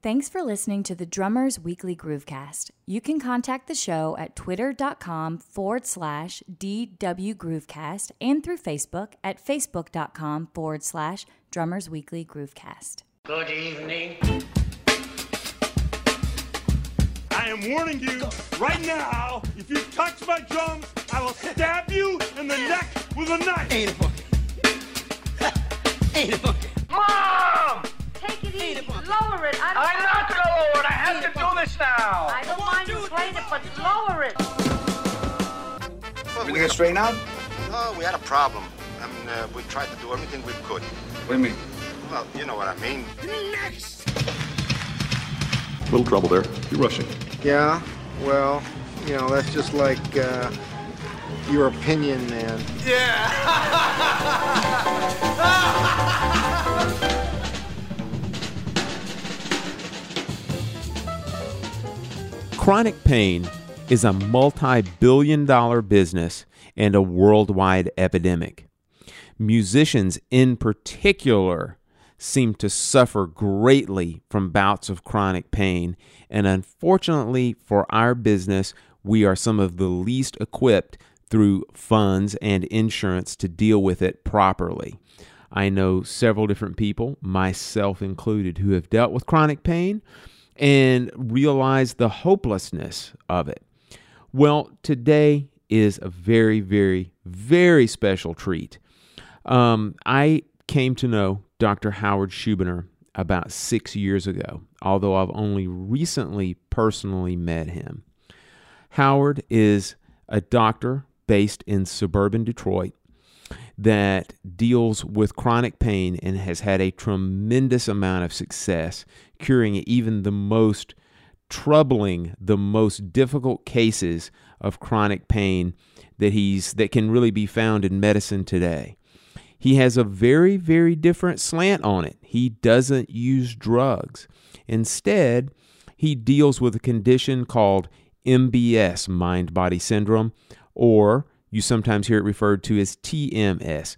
Thanks for listening to the Drummers Weekly Groovecast. You can contact the show at twitter.com forward slash DW Groovecast and through Facebook at facebook.com forward slash Drummers Weekly Groovecast. Good evening. I am warning you right now, if you touch my drums, I will stab you in the neck with a knife. Ain't a fucking. Ain't a fucking. Mom! Take it easy. Lower it. I don't, I'm not gonna lower it. I have to do this now. I don't mind you playing it, but lower it. Everything get straightened out? Oh, we had a problem. I mean, uh, we tried to do everything we could. What do you mean? Well, you know what I mean. Next! Little trouble there. You're rushing. Yeah, well, you know, that's just like uh, your opinion, man. Chronic pain is a multi billion dollar business and a worldwide epidemic. Musicians, in particular, seem to suffer greatly from bouts of chronic pain, and unfortunately for our business, we are some of the least equipped through funds and insurance to deal with it properly. I know several different people, myself included, who have dealt with chronic pain and realize the hopelessness of it. Well, today is a very, very, very special treat. Um, I came to know Dr. Howard Schubiner about six years ago, although I've only recently personally met him. Howard is a doctor based in suburban Detroit that deals with chronic pain and has had a tremendous amount of success curing even the most troubling, the most difficult cases of chronic pain that he's that can really be found in medicine today. He has a very very different slant on it. He doesn't use drugs. Instead, he deals with a condition called MBS, mind body syndrome, or you sometimes hear it referred to as TMS,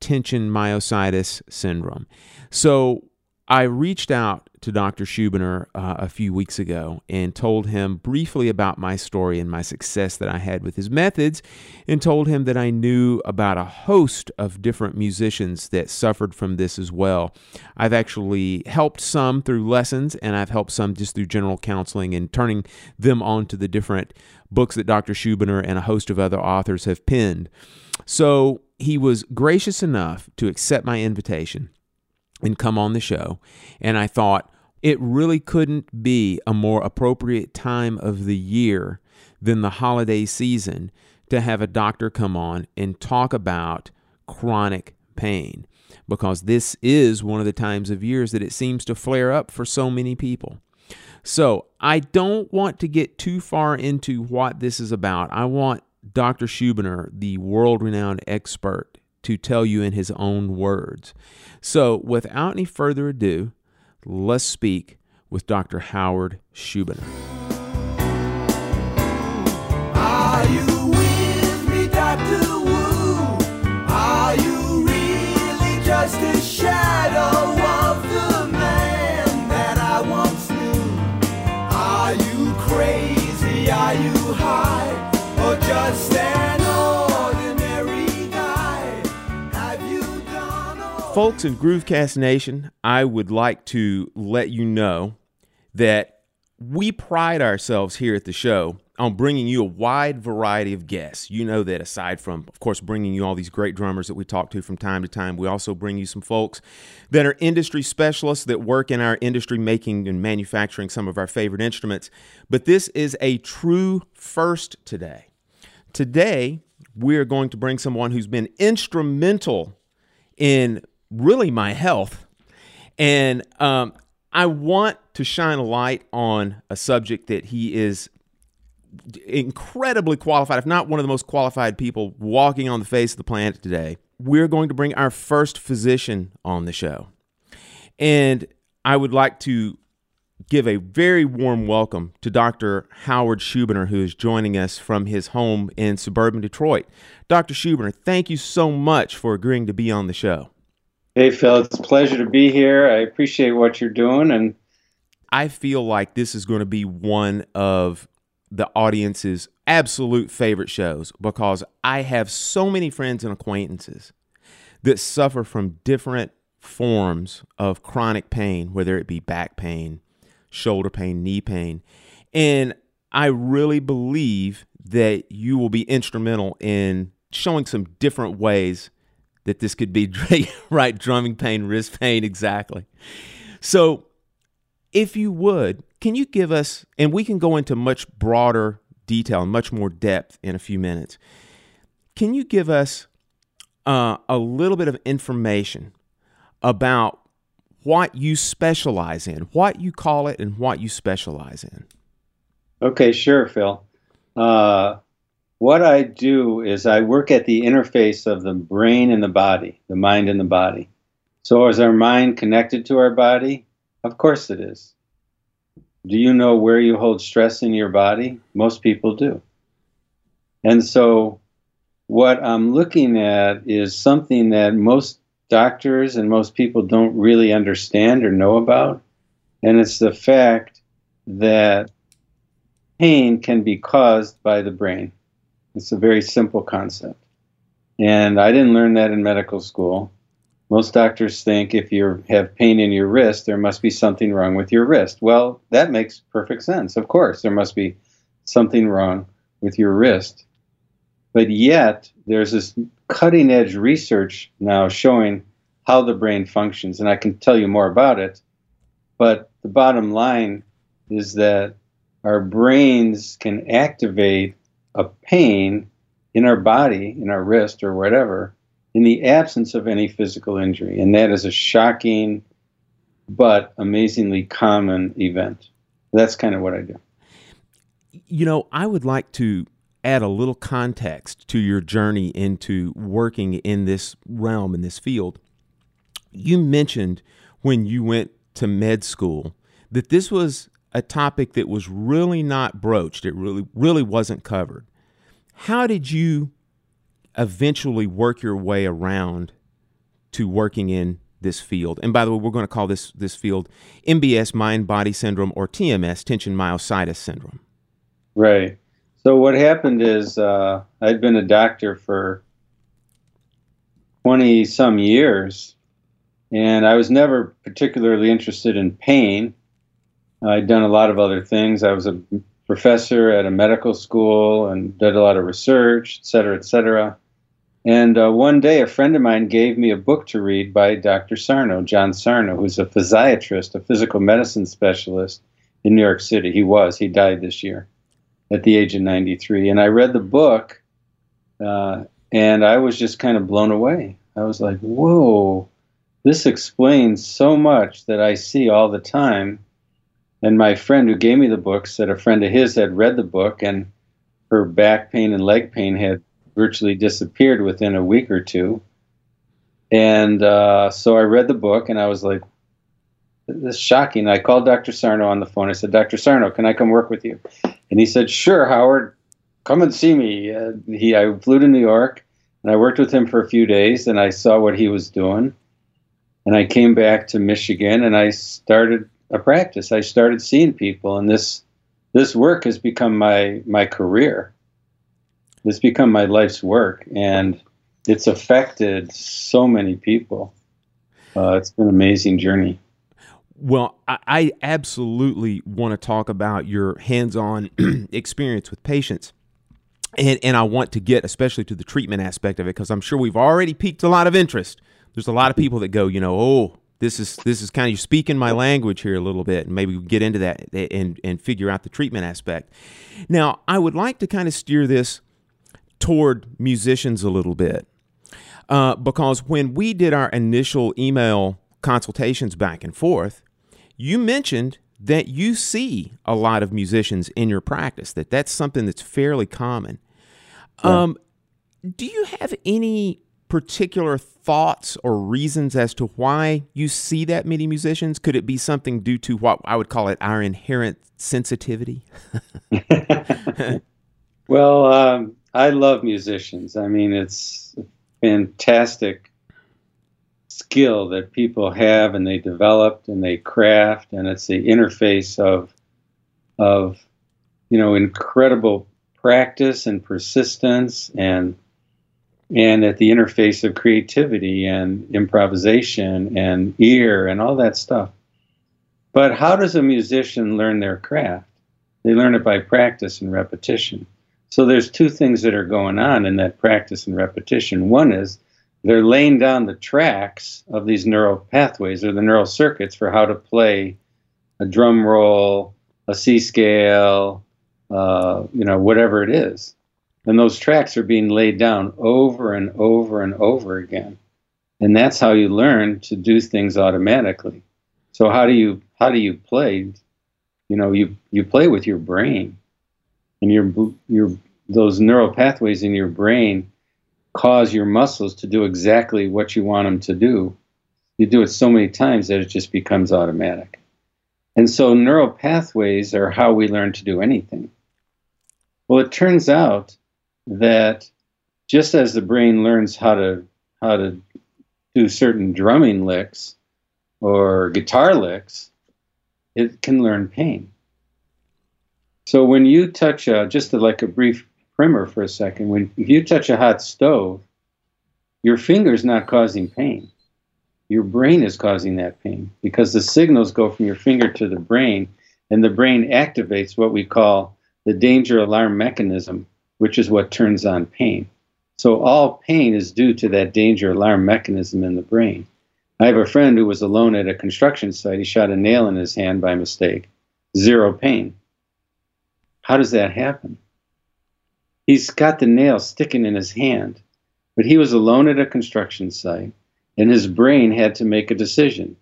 tension myositis syndrome. So I reached out to Dr. Schubiner uh, a few weeks ago and told him briefly about my story and my success that I had with his methods, and told him that I knew about a host of different musicians that suffered from this as well. I've actually helped some through lessons, and I've helped some just through general counseling and turning them on to the different books that Dr. Schubiner and a host of other authors have penned. So he was gracious enough to accept my invitation and come on the show. And I thought it really couldn't be a more appropriate time of the year than the holiday season to have a doctor come on and talk about chronic pain because this is one of the times of years that it seems to flare up for so many people. So, I don't want to get too far into what this is about. I want Dr. Schubiner, the world renowned expert, to tell you in his own words. So, without any further ado, let's speak with Dr. Howard Schubiner. Shadow Folks in Groovecast Nation, I would like to let you know that we pride ourselves here at the show on bringing you a wide variety of guests. You know that aside from, of course, bringing you all these great drummers that we talk to from time to time, we also bring you some folks that are industry specialists that work in our industry making and manufacturing some of our favorite instruments. But this is a true first today. Today, we're going to bring someone who's been instrumental in really my health. And um, I want to shine a light on a subject that he is incredibly qualified, if not one of the most qualified people walking on the face of the planet today. We're going to bring our first physician on the show. And I would like to give a very warm welcome to Dr. Howard Schubiner, who is joining us from his home in suburban Detroit. Dr. Schubiner, thank you so much for agreeing to be on the show. Hey, Phil, it's a pleasure to be here. I appreciate what you're doing. And I feel like this is going to be one of the audience's absolute favorite shows because I have so many friends and acquaintances that suffer from different forms of chronic pain, whether it be back pain, shoulder pain, knee pain. And I really believe that you will be instrumental in showing some different ways that this could be right drumming pain, wrist pain, exactly. So, if you would, can you give us, and we can go into much broader detail much more depth in a few minutes. Can you give us uh, a little bit of information about what you specialize in, what you call it, and what you specialize in? Okay, sure, Phil. Uh, what I do is I work at the interface of the brain and the body, the mind and the body. So, is our mind connected to our body? Of course it is. Do you know where you hold stress in your body? Most people do. And so, what I'm looking at is something that most doctors and most people don't really understand or know about. And it's the fact that pain can be caused by the brain. It's a very simple concept. And I didn't learn that in medical school. Most doctors think if you have pain in your wrist, there must be something wrong with your wrist. Well, that makes perfect sense. Of course, there must be something wrong with your wrist. But yet, there's this cutting edge research now showing how the brain functions, and I can tell you more about it. But the bottom line is that our brains can activate a pain in our body, in our wrist or whatever, in the absence of any physical injury. And that is a shocking but amazingly common event. That's kind of what I do. You know, I would like to add a little context to your journey into working in this realm, in this field. You mentioned when you went to med school that this was a topic that was really not broached. It really, really wasn't covered. How did you eventually work your way around to working in this field. And by the way, we're going to call this this field MBS mind body syndrome or TMS tension myositis syndrome. Right. So what happened is uh, I'd been a doctor for twenty some years, and I was never particularly interested in pain. I'd done a lot of other things. I was a professor at a medical school and did a lot of research, et cetera, et cetera. And uh, one day, a friend of mine gave me a book to read by Dr. Sarno, John Sarno, who's a physiatrist, a physical medicine specialist in New York City. He was, he died this year at the age of 93. And I read the book, uh, and I was just kind of blown away. I was like, whoa, this explains so much that I see all the time. And my friend who gave me the book said a friend of his had read the book, and her back pain and leg pain had virtually disappeared within a week or two. And uh, so I read the book and I was like, this is shocking. I called Dr. Sarno on the phone. I said, Dr. Sarno, can I come work with you? And he said, Sure, Howard, come and see me. Uh, he, I flew to New York and I worked with him for a few days and I saw what he was doing. And I came back to Michigan and I started a practice. I started seeing people, and this this work has become my my career it's become my life's work, and it's affected so many people. Uh, it's been an amazing journey. Well, I, I absolutely want to talk about your hands-on experience with patients. And, and I want to get especially to the treatment aspect of it because I'm sure we've already piqued a lot of interest. There's a lot of people that go, you know, oh, this is this is kind of you speaking my language here a little bit, and maybe we get into that and and figure out the treatment aspect. Now, I would like to kind of steer this toward musicians a little bit. Uh, because when we did our initial email consultations back and forth, you mentioned that you see a lot of musicians in your practice, that that's something that's fairly common. Yeah. Um, do you have any particular thoughts or reasons as to why you see that many musicians? Could it be something due to what I would call it our inherent sensitivity? well, um, I love musicians. I mean, it's fantastic skill that people have and they developed and they craft and it's the interface of of you know incredible practice and persistence and and at the interface of creativity and improvisation and ear and all that stuff. But how does a musician learn their craft? They learn it by practice and repetition. So there's two things that are going on in that practice and repetition. One is they're laying down the tracks of these neural pathways or the neural circuits for how to play a drum roll, a C scale, uh, you know, whatever it is. And those tracks are being laid down over and over and over again. And that's how you learn to do things automatically. So how do you how do you play? You know, you you play with your brain, and your your those neural pathways in your brain cause your muscles to do exactly what you want them to do. You do it so many times that it just becomes automatic. And so neural pathways are how we learn to do anything. Well, it turns out that just as the brain learns how to how to do certain drumming licks or guitar licks, it can learn pain. So when you touch a, just like a brief primer for a second. When if you touch a hot stove, your finger's not causing pain. Your brain is causing that pain because the signals go from your finger to the brain, and the brain activates what we call the danger alarm mechanism, which is what turns on pain. So all pain is due to that danger alarm mechanism in the brain. I have a friend who was alone at a construction site. He shot a nail in his hand by mistake. Zero pain. How does that happen? He's got the nail sticking in his hand, but he was alone at a construction site, and his brain had to make a decision.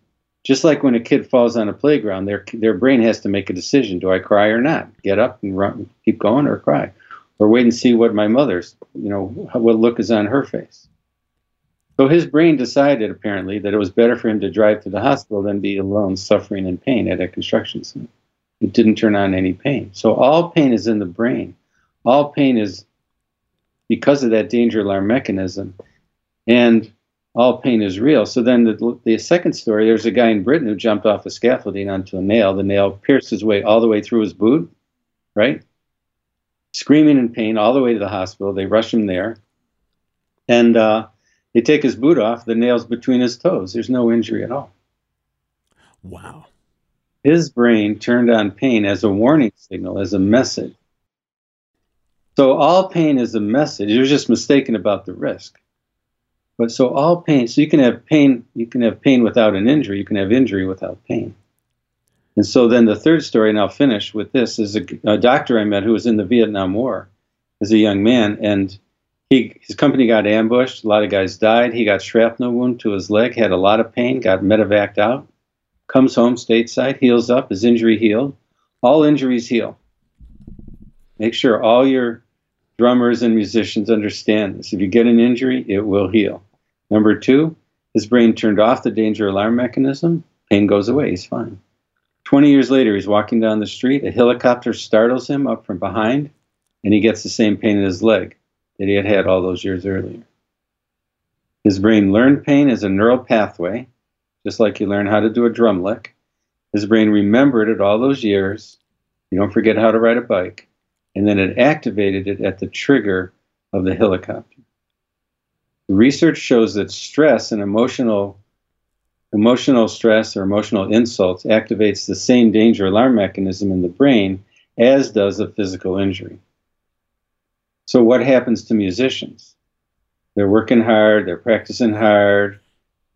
Just like when a kid falls on a playground, their their brain has to make a decision: Do I cry or not? Get up and run, keep going, or cry, or wait and see what my mother's, you know, what look is on her face. So his brain decided apparently that it was better for him to drive to the hospital than be alone, suffering in pain at a construction site. It didn't turn on any pain. So all pain is in the brain all pain is because of that danger alarm mechanism, and all pain is real. So then the, the second story, there's a guy in Britain who jumped off a scaffolding onto a nail. The nail pierced his way all the way through his boot, right? Screaming in pain all the way to the hospital. They rush him there, and uh, they take his boot off. The nail's between his toes. There's no injury at all. Wow. His brain turned on pain as a warning signal, as a message. So all pain is a message. You're just mistaken about the risk. But so all pain, so you can have pain, you can have pain without an injury, you can have injury without pain. And so then the third story, and I'll finish with this, is a, a doctor I met who was in the Vietnam War as a young man, and he his company got ambushed. A lot of guys died. He got shrapnel wound to his leg, had a lot of pain, got medevaced out. Comes home stateside, heals up, his injury healed. All injuries heal. Make sure all your drummers and musicians understand this. If you get an injury, it will heal. Number two, his brain turned off the danger alarm mechanism. Pain goes away. He's fine. 20 years later, he's walking down the street. A helicopter startles him up from behind, and he gets the same pain in his leg that he had had all those years earlier. His brain learned pain as a neural pathway, just like you learn how to do a drum lick. His brain remembered it all those years. You don't forget how to ride a bike and then it activated it at the trigger of the helicopter. Research shows that stress and emotional emotional stress or emotional insults activates the same danger alarm mechanism in the brain as does a physical injury. So what happens to musicians? They're working hard, they're practicing hard,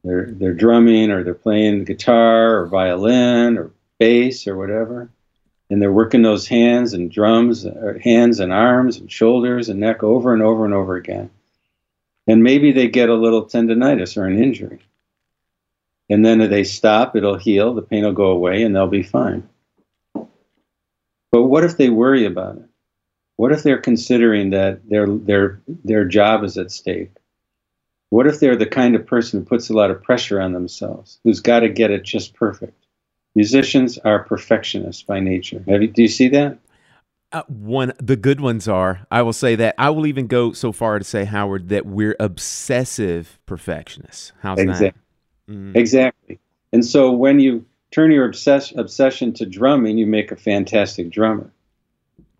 they're they're drumming or they're playing guitar or violin or bass or whatever and they're working those hands and drums, or hands and arms and shoulders and neck over and over and over again. And maybe they get a little tendonitis or an injury. And then if they stop, it'll heal, the pain will go away, and they'll be fine. But what if they worry about it? What if they're considering that their their their job is at stake? What if they're the kind of person who puts a lot of pressure on themselves, who's got to get it just perfect? Musicians are perfectionists by nature. You, do you see that? Uh, one, the good ones are. I will say that. I will even go so far to say, Howard, that we're obsessive perfectionists. How's exactly. that? Mhm. Exactly. And so when you turn your obsess- obsession to drumming, you make a fantastic drummer.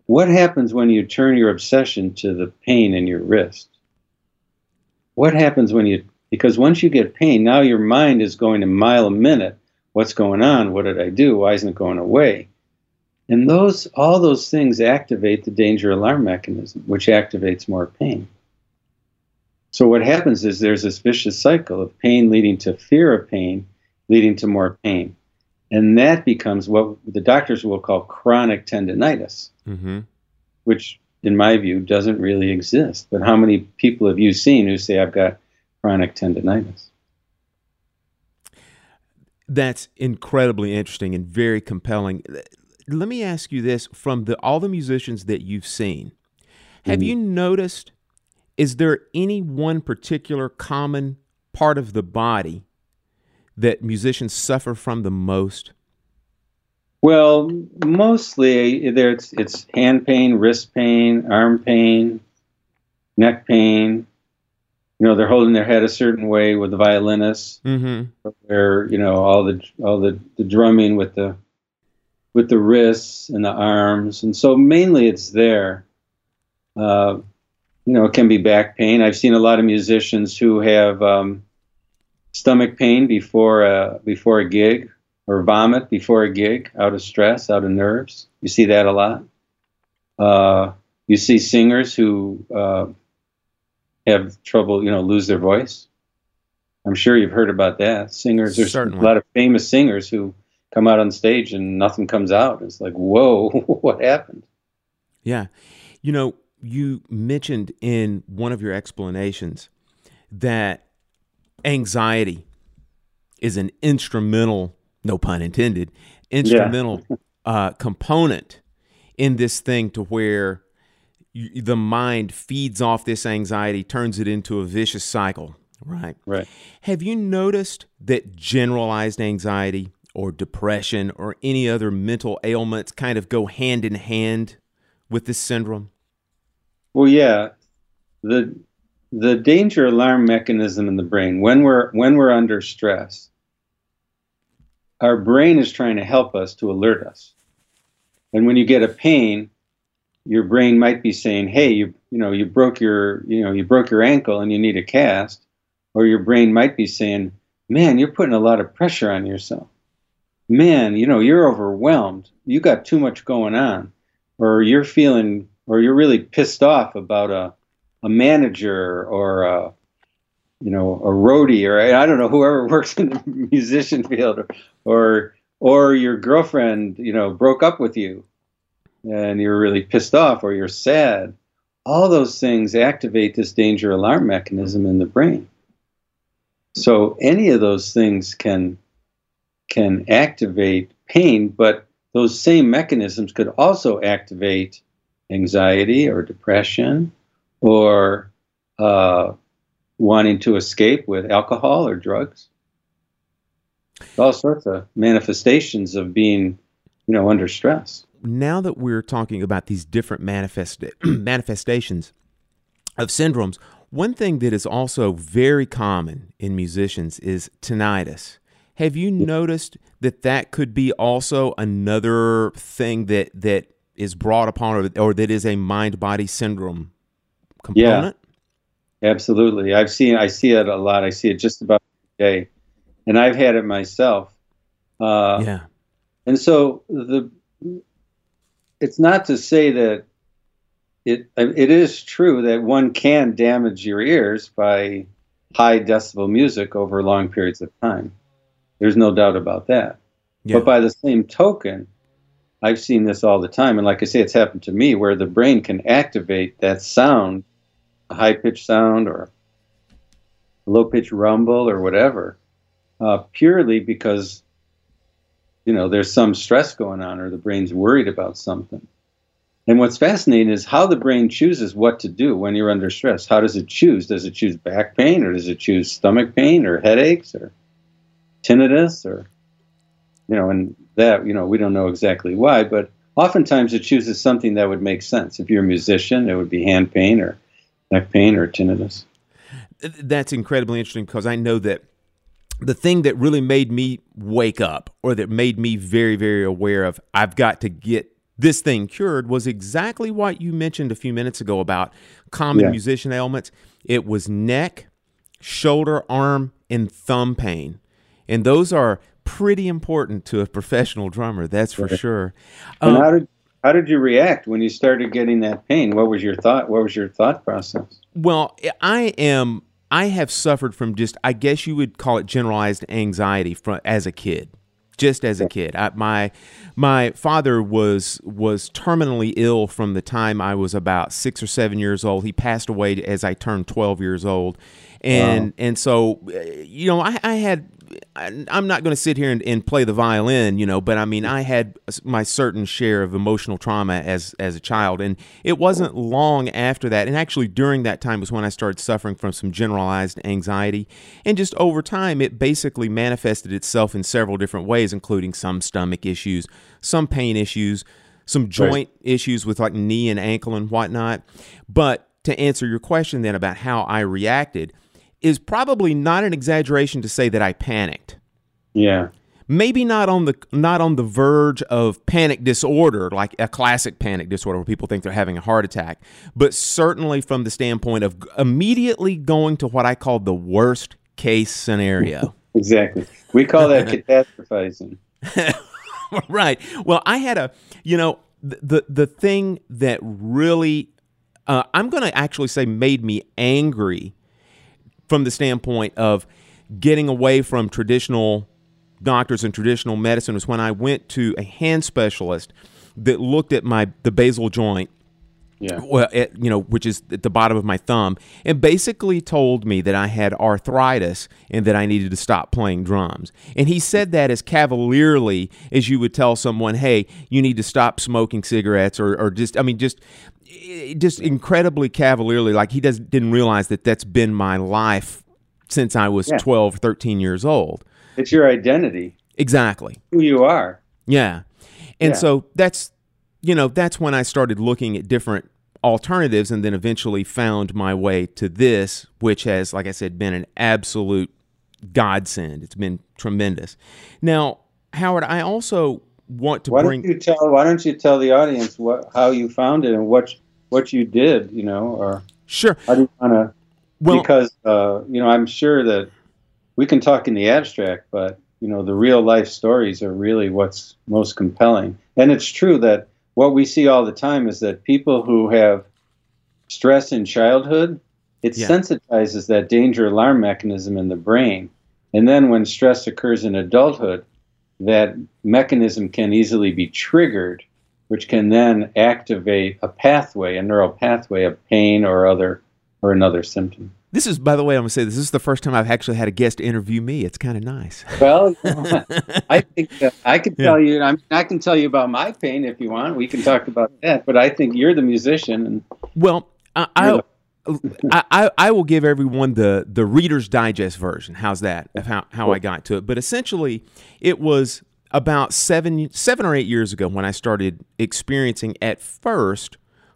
What happens when you turn your obsession to the pain in your wrist? What happens when you, because once you get pain, now your mind is going a mile a minute. What's going on? What did I do? Why isn't it going away? And those, all those things activate the danger alarm mechanism, which activates more pain. So what happens is there's this vicious cycle of pain leading to fear of pain, leading to more pain. And that becomes what the doctors will call chronic tendonitis, Mm-hmm. which in my view doesn't really exist. But how many people have you seen who say I've got chronic tendonitis? That's incredibly interesting and very compelling. Let me ask you this from the all the musicians that you've seen, have you noticed is there any one particular common part of the body that musicians suffer from the most? Well, mostly there it's, it's hand pain, wrist pain, arm pain, neck pain. You know, they're holding their head a certain way with the violinist. Mm-hmm. where you know all the all the, the drumming with the with the wrists and the arms, and so mainly it's there. Uh, you know, it can be back pain. I've seen a lot of musicians who have um, stomach pain before a, before a gig, or vomit before a gig, out of stress, out of nerves. You see that a lot. Uh, you see singers who uh, have trouble, you know, lose their voice. I'm sure you've heard about that. Singers, there's Certainly. a lot of famous singers who come out on stage and nothing comes out. It's like, whoa, what happened? Yeah. You know, you mentioned in one of your explanations that anxiety is an instrumental, no pun intended, instrumental uh, component in this thing to where you, the mind feeds off this anxiety, turns it into a vicious cycle, right? Right. Have you noticed that generalized anxiety or depression or any other mental ailments kind of go hand in hand with this syndrome? Well, yeah, the the danger alarm mechanism in the brain when we're when we're under stress, our brain is trying to help us to alert us. And when you get a pain, your brain might be saying, "Hey, you you know you broke your you know you broke your ankle and you need a cast," or your brain might be saying, "Man, you're putting a lot of pressure on yourself. Man, you know you're overwhelmed. You got too much going on." or you're feeling or you're really pissed off about a a manager or a you know a roadie or I don't know whoever works in the musician field or or, or your girlfriend you know broke up with you and you're really pissed off or you're sad. All those things activate this danger alarm mechanism in the brain. So any of those things can can activate pain but those same mechanisms could also activate anxiety or depression or uh, wanting to escape with alcohol or drugs. All sorts of manifestations of being, you know, under stress. Now that we're talking about these different manifest- manifestations of syndromes, one thing that is also very common in musicians is tinnitus. Have you noticed that that could be also another thing that that is brought upon or, or that is a mind body syndrome component? Yeah, Absolutely. I've seen I see it a lot. I see it just about every day. And I've had it myself. Uh, yeah. And so the it's not to say that it it is true that one can damage your ears by high decibel music over long periods of time. There's no doubt about that. Yeah. But by the same token, I've seen this all the time, and like I say, it's happened to me where the brain can activate that sound, a high pitched sound or low pitched rumble or whatever, uh, purely because you know there's some stress going on or the brain's worried about something. And what's fascinating is how the brain chooses what to do when you're under stress. How does it choose? Does it choose back pain or does it choose stomach pain or headaches or tinnitus or you know, and that, you know, we don't know exactly why, but oftentimes it chooses something that would make sense. If you're a musician, it would be hand pain or neck pain or tinnitus. That's incredibly interesting because I know that the thing that really made me wake up or that made me very, very aware of I've got to get this thing cured was exactly what you mentioned a few minutes ago about common Yeah. musician ailments. It was neck, shoulder, arm, and thumb pain. And those are pretty important to a professional drummer, that's for sure. And Um, how did how did you react when you started getting that pain? What was your thought? What was your thought process? Well, I am. I have suffered from just. I guess you would call it generalized anxiety from as a kid, just as a kid. I, my my father was was terminally ill from the time I was about six or seven years old. He passed away as I turned twelve years old, and and so uh, you know I, I had. I- I'm not going to sit here and, and play the violin, you know, but I mean, I had my certain share of emotional trauma as as a child, and it wasn't long after that, and actually during that time was when I started suffering from some generalized anxiety, and just over time, it basically manifested itself in several different ways, including some stomach issues, some pain issues, some joint issues with like knee and ankle and whatnot. But to answer your question then about how I reacted is probably not an exaggeration to say that I panicked. Yeah. Maybe not on the not on the verge of panic disorder, like a classic panic disorder where people think they're having a heart attack, but certainly from the standpoint of immediately going to what I call the worst case scenario. Exactly. We call that catastrophizing. right. Well, I had a, you know, the the, the thing that really, uh, I'm going to actually say made me angry from the standpoint of getting away from traditional doctors and traditional medicine was when I went to a hand specialist that looked at my the basal joint Yeah. well, at, you know, which is at the bottom of my thumb, and basically told me that I had arthritis and that I needed to stop playing drums. And he said that as cavalierly as you would tell someone, "Hey, you need to stop smoking cigarettes," or, or just, I mean, just, eh, just incredibly cavalierly, like he does didn't realize that that's been my life since I was Yeah. 12, 13 years old. It's your identity, Exactly. who you are. Yeah. And Yeah. so that's, you know, that's when I started looking at different alternatives and then eventually found my way to this, which has, like I said, been an absolute godsend. It's been tremendous. Now, Howard, I also want to Why bring. don't you tell? Why don't you tell the audience what how you found it and what what you did? You know, or Sure. how do you want to? Well, because uh, you know, I'm sure that we can talk in the abstract, but you know, the real life stories are really what's most compelling. And it's true that what we see all the time is that people who have stress in childhood, it Yeah. sensitizes that danger alarm mechanism in the brain. And then when stress occurs in adulthood, that mechanism can easily be triggered, which can then activate a pathway, a neural pathway of pain or other or another symptom. This is, by the way, I'm going to say this, this is the first time I've actually had a guest interview me. It's kind of nice. Well, I think that I Yeah. tell you. I, mean, I can tell you about my pain if you want. We can talk about that. But I think you're the musician, and Well, I, I, I, I, I will give everyone the the Reader's Digest version. How's that? Of how, how I got to it. But essentially, it was about seven seven or eight years ago when I started experiencing at first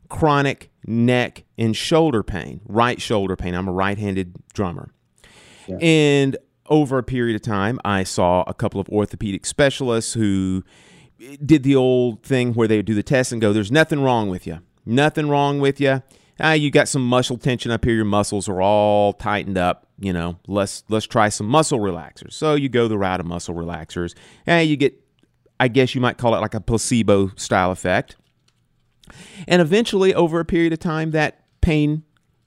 chronic neck and shoulder pain, right shoulder pain. I'm a right-handed drummer, and over a period of time, I saw a couple of orthopedic specialists who did the old thing where they would do the test and go, "There's nothing wrong with you. Nothing wrong with you. Ah, you got some muscle tension up here. Your muscles are all tightened up. You know, let's let's try some muscle relaxers." So you go the route of muscle relaxers. Hey, you get, I guess you might call it like a placebo style effect. And eventually, over a period of time, that pain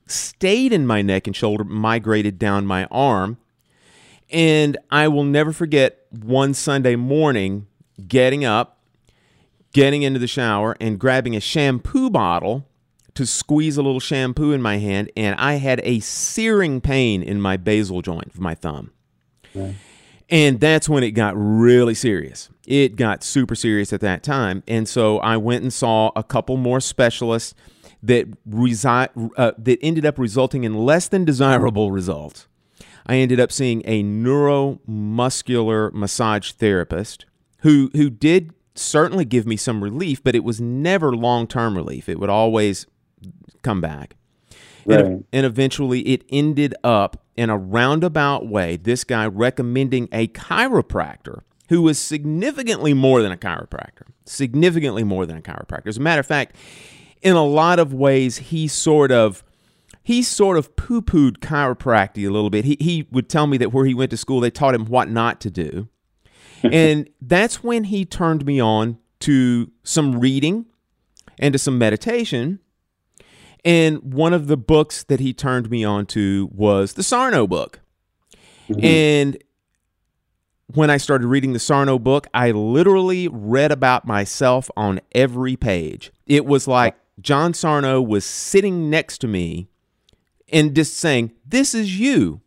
stayed in my neck and shoulder, migrated down my arm. And I will never forget one Sunday morning getting up, getting into the shower, and grabbing a shampoo bottle to squeeze a little shampoo in my hand. And I had a searing pain in my basal joint of my thumb. And that's when it got really serious. It got super serious at that time. And so I went and saw a couple more specialists that resi- uh, that ended up resulting in less than desirable results. I ended up seeing a neuromuscular massage therapist who who did certainly give me some relief, but it was never long-term relief. It would always come back. Right. And, and eventually it ended up in a roundabout way, this guy recommending a chiropractor who was significantly more than a chiropractor, significantly more than a chiropractor. As a matter of fact, in a lot of ways, he sort of he sort of poo-pooed chiropractic a little bit. He he would tell me that where he went to school, they taught him what not to do, and that's when he turned me on to some reading and to some meditation. And one of the books that he turned me on to was the Sarno book. Mm-hmm. And when I started reading the Sarno book, I literally read about myself on every page. It was like John Sarno was sitting next to me and just saying, This is you.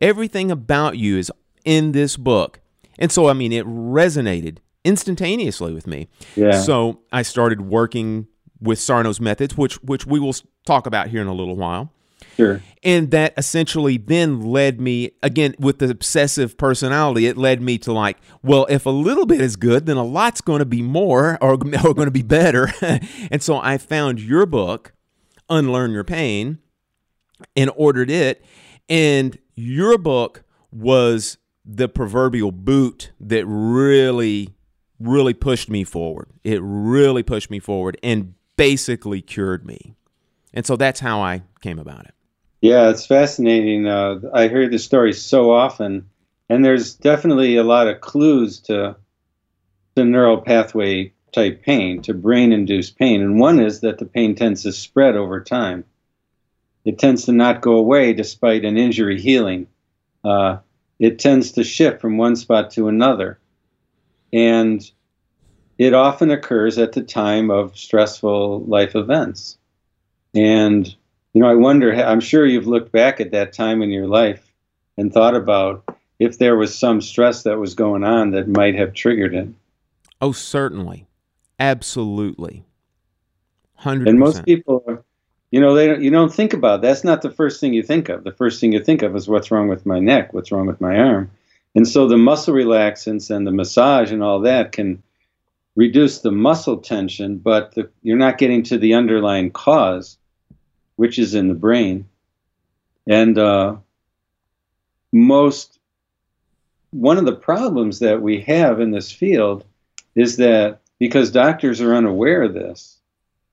Everything about you is in this book. And so, I mean, it resonated instantaneously with me. Yeah. So I started working with Sarno's methods, which which we will talk about here in a little while. Sure. And that essentially then led me again with the obsessive personality. It led me to like, well, if a little bit is good, then a lot's going to be more or, or going to be better. and so I found your book, Unlearn Your Pain, and ordered it. And your book was the proverbial boot that really, really pushed me forward. It really pushed me forward and basically cured me. And so that's how I came about it. Yeah, it's fascinating. Uh, I hear this story so often, and there's definitely a lot of clues to the neural pathway type pain, to brain induced pain. And one is that the pain tends to spread over time. It tends to not go away despite an injury healing. Uh, it tends to shift from one spot to another. And it often occurs at the time of stressful life events. And, you know, I wonder, I'm sure you've looked back at that time in your life and thought about if there was some stress that was going on that might have triggered it. Oh, certainly. Absolutely. 100%. And most people, you know, they don't, you don't think about that's not the first thing you think of. The first thing you think of is what's wrong with my neck, what's wrong with my arm. And so the muscle relaxants and the massage and all that can reduce the muscle tension, but the, you're not getting to the underlying cause, which is in the brain. And uh, most, one of the problems that we have in this field is that because doctors are unaware of this,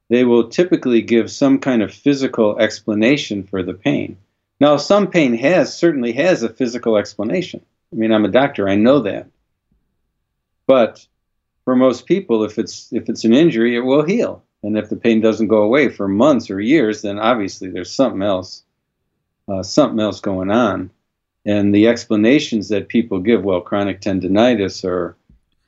they will typically give some kind of physical explanation for the pain. Now, some pain has certainly has a physical explanation. I mean, I'm a doctor, I know that. But for most people, if it's if it's an injury, it will heal. And if the pain doesn't go away for months or years, then obviously there's something else, uh, something else going on. And the explanations that people give, well, chronic tendonitis or,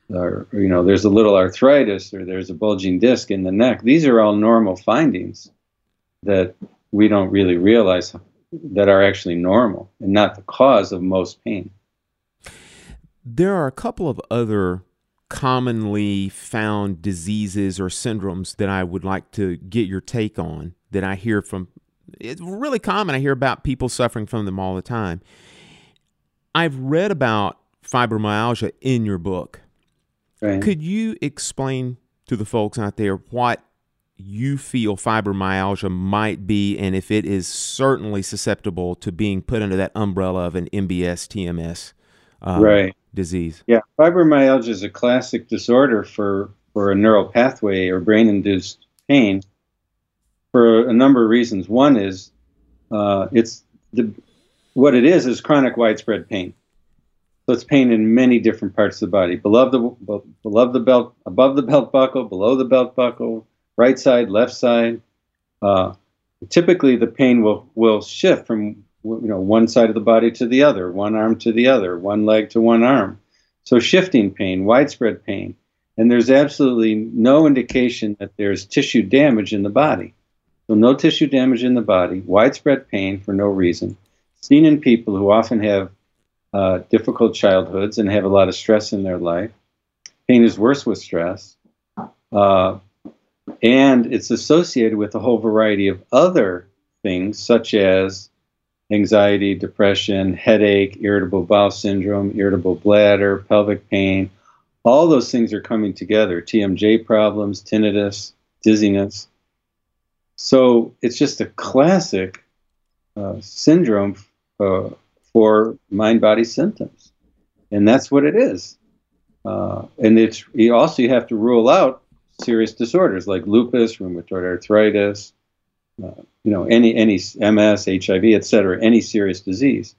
or you know, there's a little arthritis or there's a bulging disc in the neck. These are all normal findings that we don't really realize that are actually normal and not the cause of most pain. There are a couple of other commonly found diseases or syndromes that I would like to get your take on that I hear from. It's really common. I hear about people suffering from them all the time. I've read about fibromyalgia in your book. Right. Could you explain to the folks out there what you feel fibromyalgia might be and if it is certainly susceptible to being put under that umbrella of an MBS TMS um, right. Disease? Yeah, fibromyalgia is a classic disorder for, for a neural pathway or brain induced pain for a number of reasons. One is uh, it's the, what it is is chronic widespread pain. So it's pain in many different parts of the body, below the below the belt, above the belt buckle, below the belt buckle, right side, left side. Uh, typically, the pain will will shift from you know one side of the body to the other, one arm to the other, one leg to one arm. So shifting pain, widespread pain, and there's absolutely no indication that there's tissue damage in the body. So no tissue damage in the body, widespread pain for no reason, seen in people who often have uh, difficult childhoods and have a lot of stress in their life. Pain is worse with stress. Uh, and it's associated with a whole variety of other things, such as anxiety, depression, headache, irritable bowel syndrome, irritable bladder, pelvic pain. All those things are coming together TMJ problems, tinnitus, dizziness. So it's just a classic uh, syndrome uh, for mind body symptoms, and that's what it is. Uh, and it's you also you have to rule out serious disorders like lupus, rheumatoid arthritis, uh, you know, any any MS, HIV, etc., any serious disease.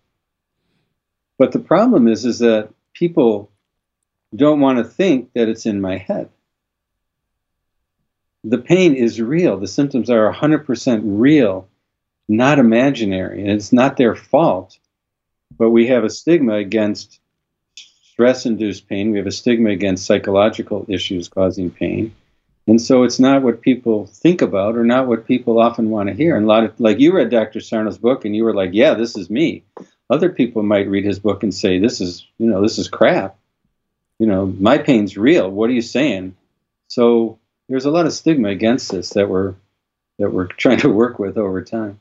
But the problem is, is that people don't want to think that it's in my head. The pain is real. The symptoms are 100% real, not imaginary, and it's not their fault. But we have a stigma against stress induced pain, we have a stigma against psychological issues causing pain. And so it's not what people think about or not what people often want to hear. And a lot of, like you read Dr. Sarno's book and you were like, yeah, this is me. Other people might read his book and say, this is, you know, this is crap. You know, my pain's real. What are you saying? So there's a lot of stigma against this that we're, that we're trying to work with over time.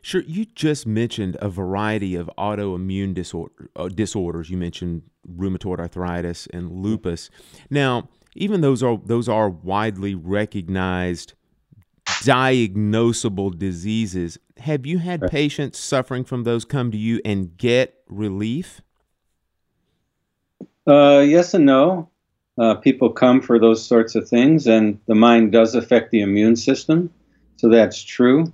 Sure. You just mentioned a variety of autoimmune disorder, uh, disorders. You mentioned rheumatoid arthritis and lupus. Now, even those are those are widely recognized diagnosable diseases. Have you had right. patients suffering from those come to you and get relief? Uh, yes and no. Uh, people come for those sorts of things, and the mind does affect the immune system, so that's true.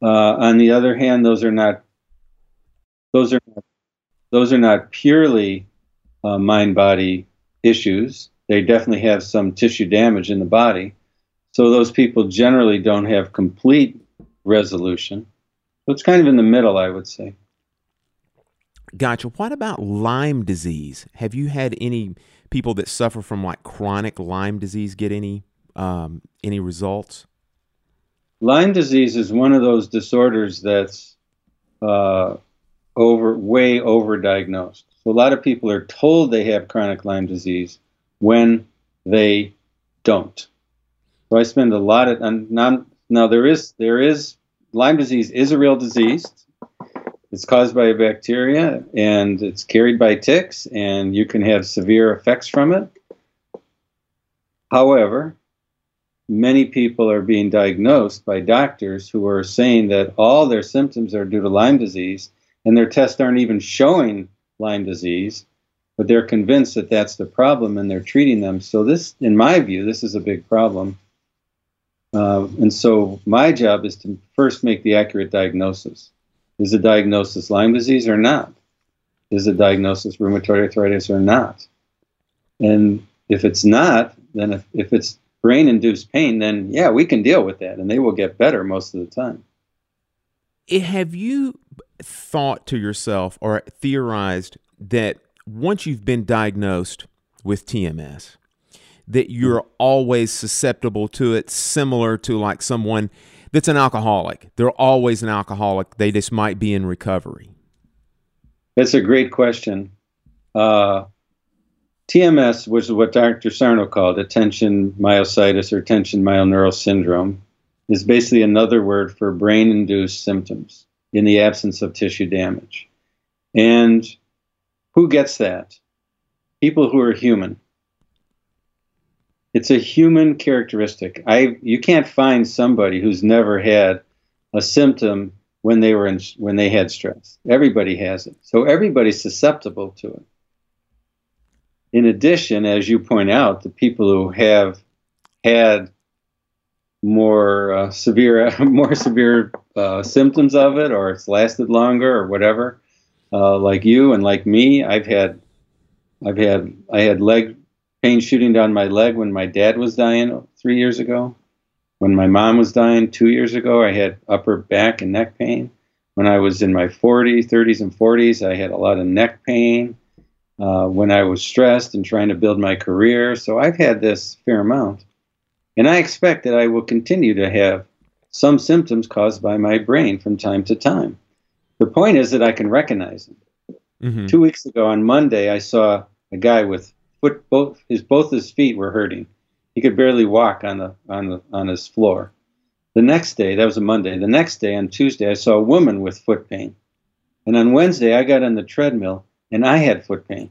Uh, on the other hand, those are not those are those are not purely uh, mind body issues. They definitely have some tissue damage in the body. So those people generally don't have complete resolution. So it's kind of in the middle, I would say. Gotcha. What about Lyme disease? Have you had any people that suffer from like chronic Lyme disease get any um, any results? Lyme disease is one of those disorders that's uh, over way overdiagnosed. So a lot of people are told they have chronic Lyme disease when they don't. So I spend a lot of and now, now there is there is Lyme disease is a real disease. It's caused by a bacteria and it's carried by ticks and you can have severe effects from it. However, many people are being diagnosed by doctors who are saying that all their symptoms are due to Lyme disease and their tests aren't even showing Lyme disease, but they're convinced that that's the problem and they're treating them. So, this, in my view, this is a big problem. Uh, and so, my job is to first make the accurate diagnosis. Is the diagnosis Lyme disease or not? Is the diagnosis rheumatoid arthritis or not? And if it's not, then if, if it's brain induced pain, then yeah, we can deal with that and they will get better most of the time. Have you thought to yourself or theorized that once you've been diagnosed with TMS, that you're always susceptible to it, similar to like someone that's an alcoholic? They're always an alcoholic, they just might be in recovery. That's a great question. Uh, TMS, which is what Dr. Sarno called tension myositis or tension myoneural syndrome, is basically another word for brain induced symptoms in the absence of tissue damage. And who gets that? People who are human. It's a human characteristic. I you can't find somebody who's never had a symptom when they were in when they had stress. Everybody has it. So everybody's susceptible to it. In addition, as you point out, the people who have had more uh, severe, more severe uh, symptoms of it, or it's lasted longer, or whatever, uh, like you and like me, I've had, I've had, I had leg pain shooting down my leg when my dad was dying three years ago. When my mom was dying two years ago, I had upper back and neck pain. When I was in my 40s, 30s, and 40s, I had a lot of neck pain uh, when I was stressed and trying to build my career. So I've had this fair amount. And I expect that I will continue to have some symptoms caused by my brain from time to time. The point is that I can recognize them. Mm-hmm. Two weeks ago on Monday, I saw a guy with foot both his both his feet were hurting. He could barely walk on the on the on his floor. The next day, that was a Monday. The next day, on Tuesday, I saw a woman with foot pain. And on Wednesday, I got on the treadmill and I had foot pain.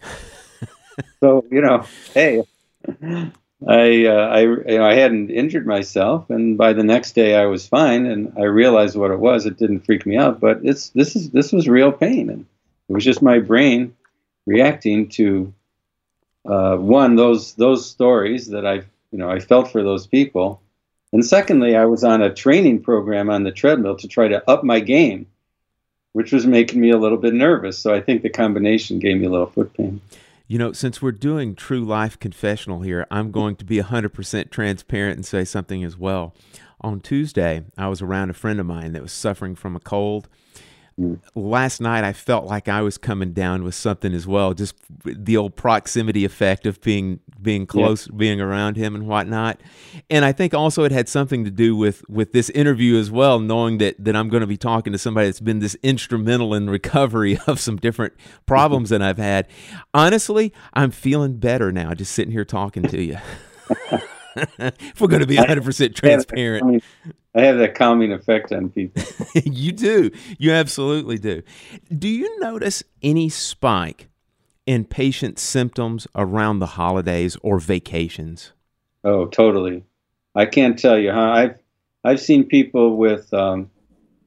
so you know, hey, I, uh, I, you know, I hadn't injured myself, and by the next day I was fine, and I realized what it was. It didn't freak me out, but it's this is this was real pain, and it was just my brain reacting to uh, one those those stories that I you know I felt for those people, and secondly, I was on a training program on the treadmill to try to up my game, which was making me a little bit nervous. So I think the combination gave me a little foot pain. You know, since we're doing true life confessional here, I'm going to be 100% transparent and say something as well. On Tuesday, I was around a friend of mine that was suffering from a cold. Last night, I felt like I was coming down with something as well, just the old proximity effect of being being close, yeah. being around him and whatnot. And I think also it had something to do with with this interview as well, knowing that that I'm going to be talking to somebody that's been this instrumental in recovery of some different problems that I've had. Honestly, I'm feeling better now, just sitting here talking to you. if we're going to be 100% transparent. I have that calming effect on people. you do. You absolutely do. Do you notice any spike in patient symptoms around the holidays or vacations? Oh, totally. I can't tell you, huh? I've I've seen people with um,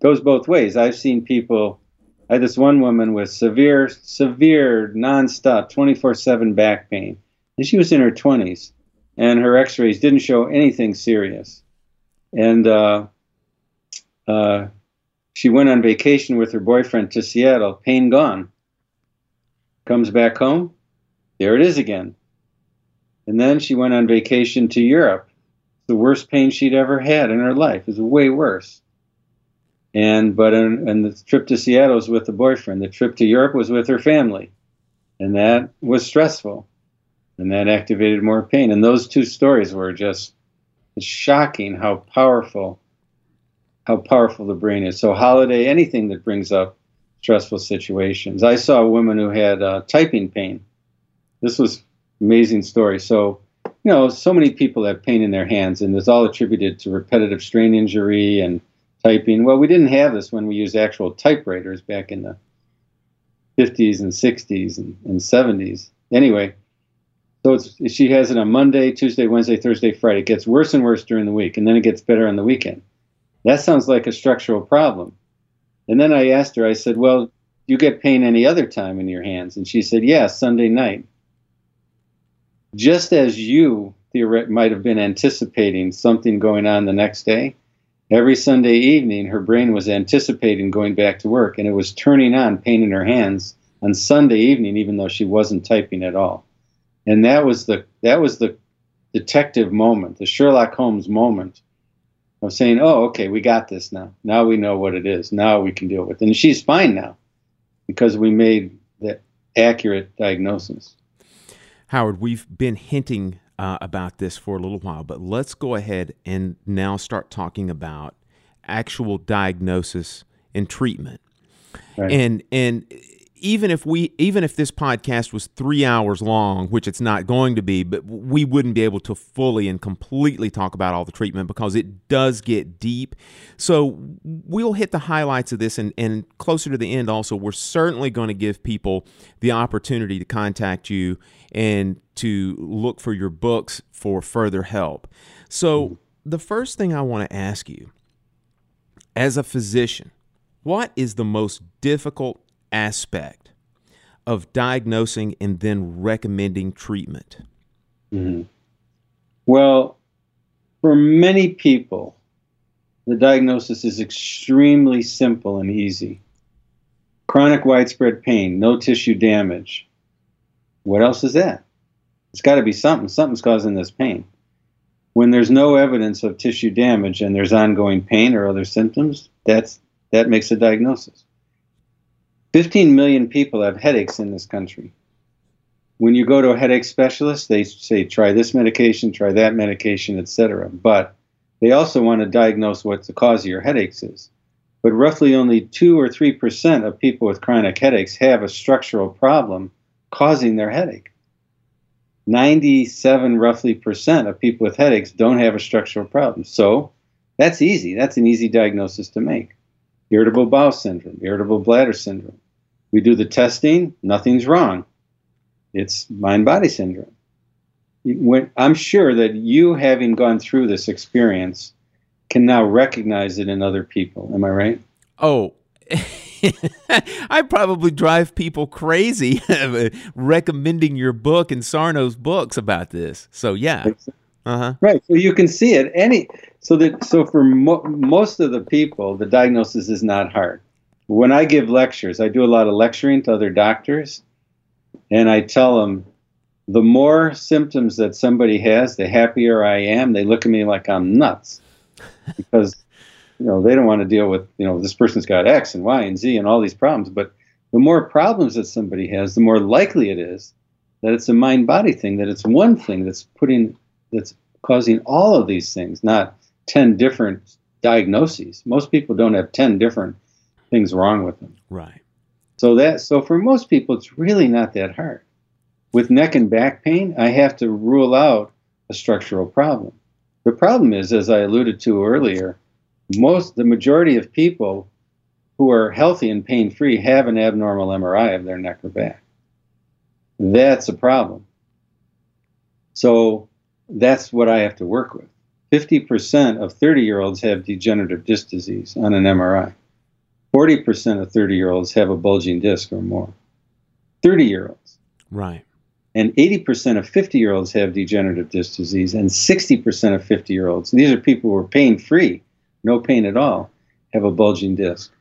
goes both ways. I've seen people. I had this one woman with severe, severe, nonstop, 24/7 back pain, and she was in her 20s, and her X-rays didn't show anything serious and uh, uh, she went on vacation with her boyfriend to Seattle. Pain gone. Comes back home, there it is again. And then she went on vacation to Europe. The worst pain she'd ever had in her life. Was way worse. And but in, and the trip to Seattle was with the boyfriend. The trip to Europe was with her family, and that was stressful, and that activated more pain. And those two stories were just shocking how powerful how powerful the brain is. So holiday, anything that brings up stressful situations. I saw a woman who had uh, typing pain. This was amazing story. So you know, so many people have pain in their hands, and it's all attributed to repetitive strain injury and typing. Well, we didn't have this when we used actual typewriters back in the 50s and 60s and, and 70s. Anyway, so it's, she has it on Monday, Tuesday, Wednesday, Thursday, Friday. It gets worse and worse during the week, and then it gets better on the weekend. That sounds like a structural problem. And then I asked her, I said, Well, you get pain any other time in your hands? And she said, Yeah, Sunday night. Just as you might have been anticipating something going on the next day, every Sunday evening her brain was anticipating going back to work, and it was turning on pain in her hands on Sunday evening, even though she wasn't typing at all and that was the that was the detective moment, the Sherlock Holmes moment of saying, "Oh, okay, we got this now. Now we know what it is. Now we can deal with it." And she's fine now because we made the accurate diagnosis. Howard, we've been hinting uh, about this for a little while, but let's go ahead and now start talking about actual diagnosis and treatment. Right. And and even if we even if this podcast was three hours long which it's not going to be but we wouldn't be able to fully and completely talk about all the treatment because it does get deep. So we'll hit the highlights of this and, and closer to the end also we're certainly going to give people the opportunity to contact you and to look for your books for further help. So mm-hmm. the first thing i want to ask you as a physician what is the most difficult aspect of diagnosing and then recommending treatment? Mm-hmm. Well, for many people, the diagnosis is extremely simple and easy. Chronic widespread pain, no tissue damage. What else is that? It's got to be something. Something's causing this pain. When there's no evidence of tissue damage and there's ongoing pain or other symptoms, that's that makes a diagnosis. 15 million people have headaches in this country. When you go to a headache specialist, they say try this medication, try that medication, etc. But they also want to diagnose what the cause of your headaches is. But roughly only 2 or 3% of people with chronic headaches have a structural problem causing their headache. 97 roughly percent of people with headaches don't have a structural problem. So that's easy. That's an easy diagnosis to make irritable bowel syndrome, irritable bladder syndrome. We do the testing, nothing's wrong. It's mind body syndrome. when I'm sure that you, having gone through this experience, can now recognize it in other people. Am I right? Oh, I probably drive people crazy recommending your book and Sarno's books about this. So yeah, uh huh. Right. So you can see it. Any so that so for mo- most of the people, the diagnosis is not hard. When I give lectures, I do a lot of lecturing to other doctors, and I tell them the more symptoms that somebody has, the happier I am. They look at me like I'm nuts because you know they don't want to deal with you know this person's got X and Y and Z and all these problems. But the more problems that somebody has, the more likely it is that it's a mind body thing. That it's one thing that's putting that's causing all of these things, not ten different diagnoses. Most people don't have ten different things wrong with them. Right. So that so for most people, it's really not that hard. With neck and back pain, I have to rule out a structural problem. The problem is, as I alluded to earlier, most the majority of people who are healthy and pain free have an abnormal MRI of their neck or back. That's a problem. So that's what I have to work with. 50% of 30 year olds have degenerative disc disease on an MRI. 40% of 30 year olds have a bulging disc or more. 30 year olds. Right. And 80% of 50 year olds have degenerative disc disease, and 60% of 50 year olds, these are people who are pain free, no pain at all, have a bulging disc.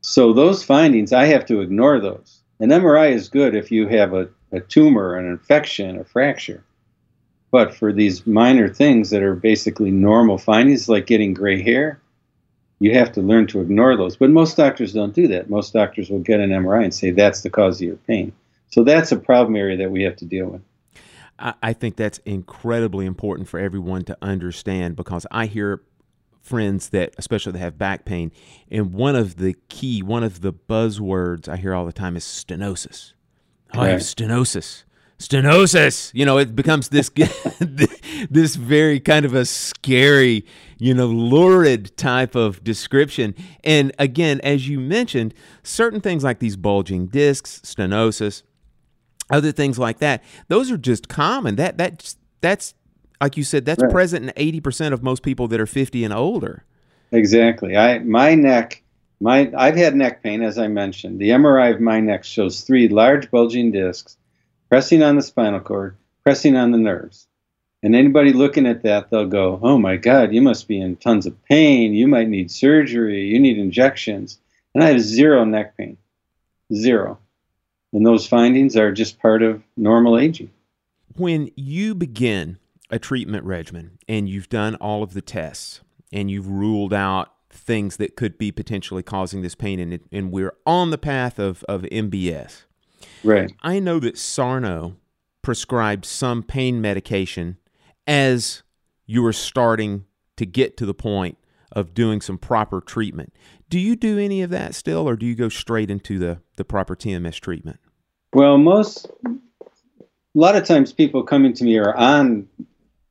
So those findings, I have to ignore those. An MRI is good if you have a, a tumor, an infection, a fracture. But for these minor things that are basically normal findings, like getting gray hair, you have to learn to ignore those. But most doctors don't do that. Most doctors will get an MRI and say that's the cause of your pain. So that's a problem area that we have to deal with. I, think that's incredibly important for everyone to understand because I hear friends that especially that have back pain and one of the key one of the buzzwords i hear all the time is stenosis oh, i have stenosis stenosis. You know it becomes this this very kind of a scary you know lurid type of description. And again as you mentioned certain things like these bulging discs stenosis other things like that those are just common. That that that's like you said that's right. present in 80% of most people that are 50 and older. Exactly. I my neck my i've had neck pain as i mentioned. The mri of my neck shows three large bulging discs pressing on the spinal cord pressing on the nerves. And anybody looking at that they'll go oh my god you must be in tons of pain. You might need surgery. You need injections. And i have zero neck pain. Zero. And those findings are just part of normal aging. When you begin a treatment regimen and you've done all of the tests and you've ruled out things that could be potentially causing this pain and, and we're on the path of, of MBS. Right. I know that Sarno prescribed some pain medication as you were starting to get to the point of doing some proper treatment. Do you do any of that still, or do you go straight into the, the proper TMS treatment? Well, most, a lot of times people coming to me are on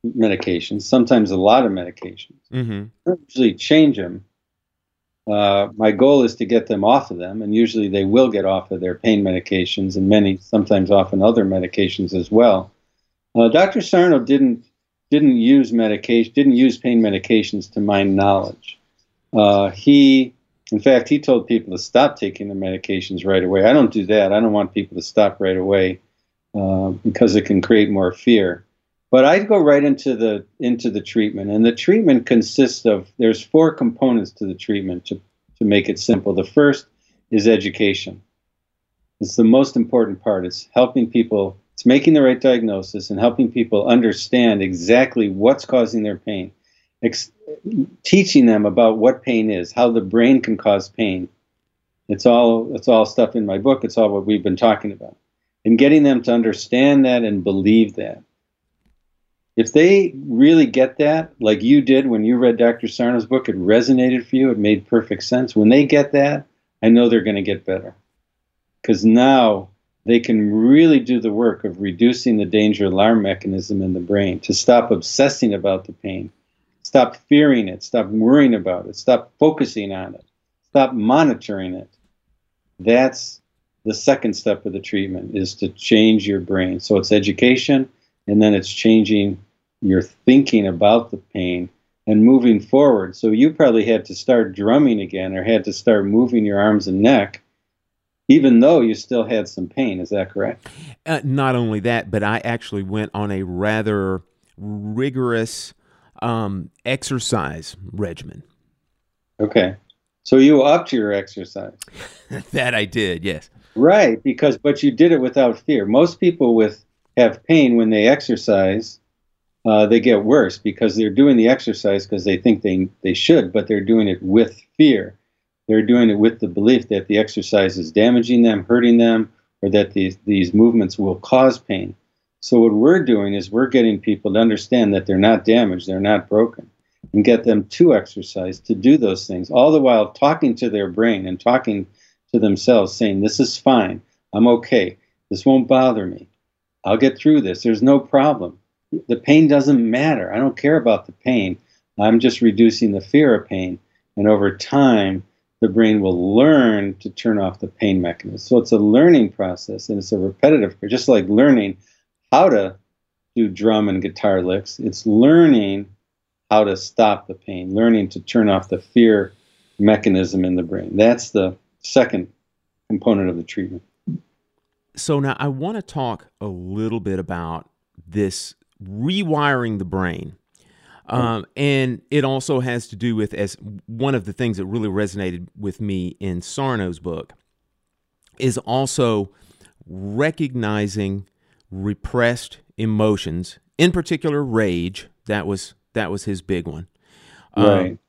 medications, sometimes a lot of medications. Mm-hmm. I usually change them. Uh, my goal is to get them off of them, and usually they will get off of their pain medications, and many sometimes often other medications as well. Uh, Dr. Sarno didn't didn't use medication, didn't use pain medications to my knowledge. Uh, he in fact, he told people to stop taking the medications right away. I don't do that. I don't want people to stop right away uh, because it can create more fear. But I'd go right into the into the treatment, and the treatment consists of there's four components to the treatment to to make it simple. The first is education. It's the most important part. It's helping people. It's making the right diagnosis and helping people understand exactly what's causing their pain ex- teaching them about what pain is, how the brain can cause pain. It's all it's all stuff in my book. It's all what we've been talking about, and getting them to understand that and believe that. If they really get that, like you did when you read Dr. Sarno's book, it resonated for you. It made perfect sense. When they get that, I know they're going to get better, because now they can really do the work of reducing the danger alarm mechanism in the brain to stop obsessing about the pain Stop fearing it. Stop worrying about it. Stop focusing on it. Stop monitoring it. That's the second step of the treatment is to change your brain. So it's education, and then it's changing your thinking about the pain and moving forward. So you probably had to start drumming again or had to start moving your arms and neck, even though you still had some pain. Is that correct? Uh, not only that, but I actually went on a rather rigorous um, exercise regimen. Okay. So you upped your exercise. that I did, yes. Right, because but you did it without fear. Most people with have pain when they exercise, uh, they get worse because they're doing the exercise because they think they they should, but they're doing it with fear. They're doing it with the belief that the exercise is damaging them, hurting them, or that these these movements will cause pain. So what we're doing is we're getting people to understand that they're not damaged, they're not broken, and get them to exercise to do those things, all the while talking to their brain and talking to themselves, saying, "This is fine. I'm okay. This won't bother me. I'll get through this. There's no problem. The pain doesn't matter. I don't care about the pain. I'm just reducing the fear of pain. And over time, the brain will learn to turn off the pain mechanism. So it's a learning process and it's a repetitive, just like learning how to do drum and guitar licks. It's learning how to stop the pain, learning to turn off the fear mechanism in the brain. That's the second component of the treatment. So now I want to talk a little bit about this rewiring the brain. Um, and it also has to do with as one of the things that really resonated with me in Sarno's book is also recognizing repressed emotions, in particular rage. That was that was his big one. Right. Um,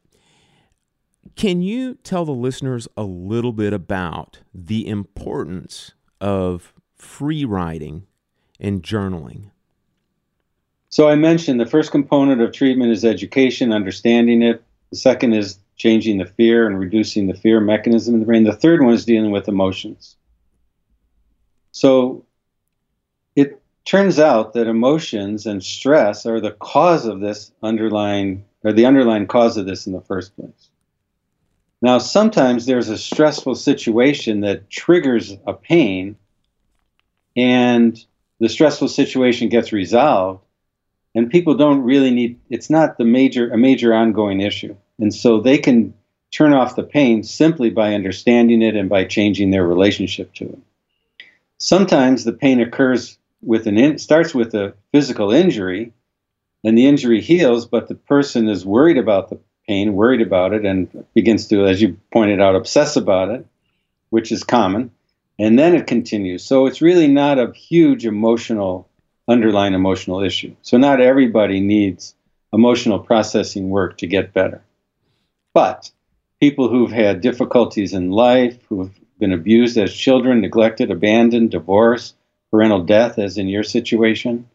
can you tell the listeners a little bit about the importance of free writing and journaling? So I mentioned the first component of treatment is education, understanding it. The second is changing the fear and reducing the fear mechanism in the brain. The third one is dealing with emotions. So it turns out that emotions and stress are the cause of this underlying, or the underlying cause of this in the first place. Now, sometimes there's a stressful situation that triggers a pain, and the stressful situation gets resolved, and people don't really need it's not the major a major ongoing issue. And so they can turn off the pain simply by understanding it and by changing their relationship to it. Sometimes the pain occurs with an in, starts with a physical injury and the injury heals but the person is worried about the pain worried about it and begins to as you pointed out obsess about it which is common and then it continues so it's really not a huge emotional underlying emotional issue. So not everybody needs emotional processing work to get better. But people who've had difficulties in life, who've been abused as children, neglected, abandoned, divorce, parental death, as in your situation,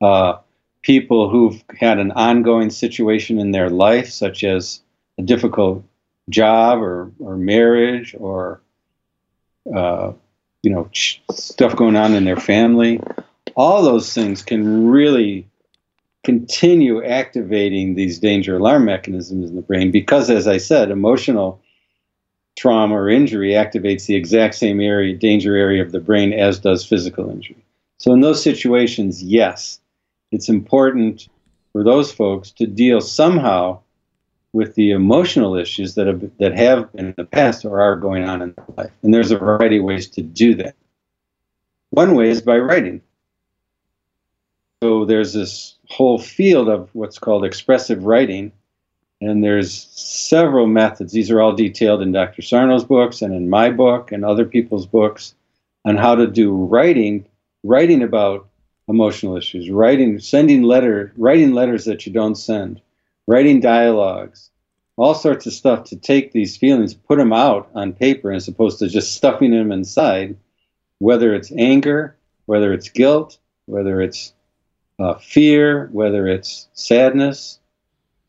uh, people who've had an ongoing situation in their life, such as a difficult job or, or marriage or uh, you know stuff going on in their family all those things can really continue activating these danger alarm mechanisms in the brain because, as I said, emotional trauma or injury activates the exact same area, danger area of the brain as does physical injury. So, in those situations, yes, it's important for those folks to deal somehow with the emotional issues that have that have been in the past or are going on in their life. And there's a variety of ways to do that. One way is by writing. So there's this whole field of what's called expressive writing, and there's several methods. These are all detailed in Dr. Sarno's books and in my book and other people's books on how to do writing, writing about emotional issues, writing, sending letter, writing letters that you don't send, writing dialogues, all sorts of stuff to take these feelings, put them out on paper as opposed to just stuffing them inside, whether it's anger, whether it's guilt, whether it's uh, fear, whether it's sadness,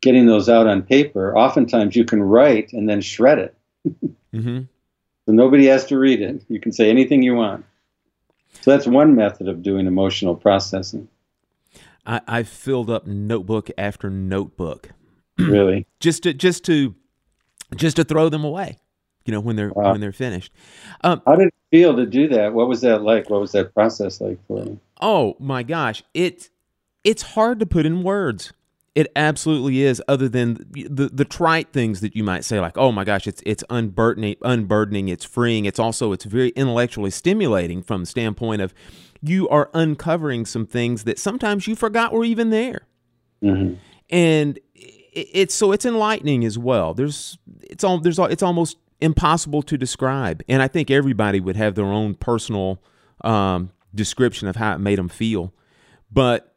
getting those out on paper, oftentimes you can write and then shred it. mm-hmm. So nobody has to read it. You can say anything you want. So that's one method of doing emotional processing. I, I've filled up notebook after notebook. really? just to just to just to throw them away. You know when they're wow. when they're finished. Um, How did it feel to do that? What was that like? What was that process like for you? Oh my gosh, it it's hard to put in words. It absolutely is. Other than the the trite things that you might say, like, "Oh my gosh, it's it's unburdening, unburdening, it's freeing." It's also it's very intellectually stimulating from the standpoint of you are uncovering some things that sometimes you forgot were even there, Mhm. and it's so it's enlightening as well. There's it's all there's it's almost impossible to describe, and I think everybody would have their own personal um, description of how it made them feel, but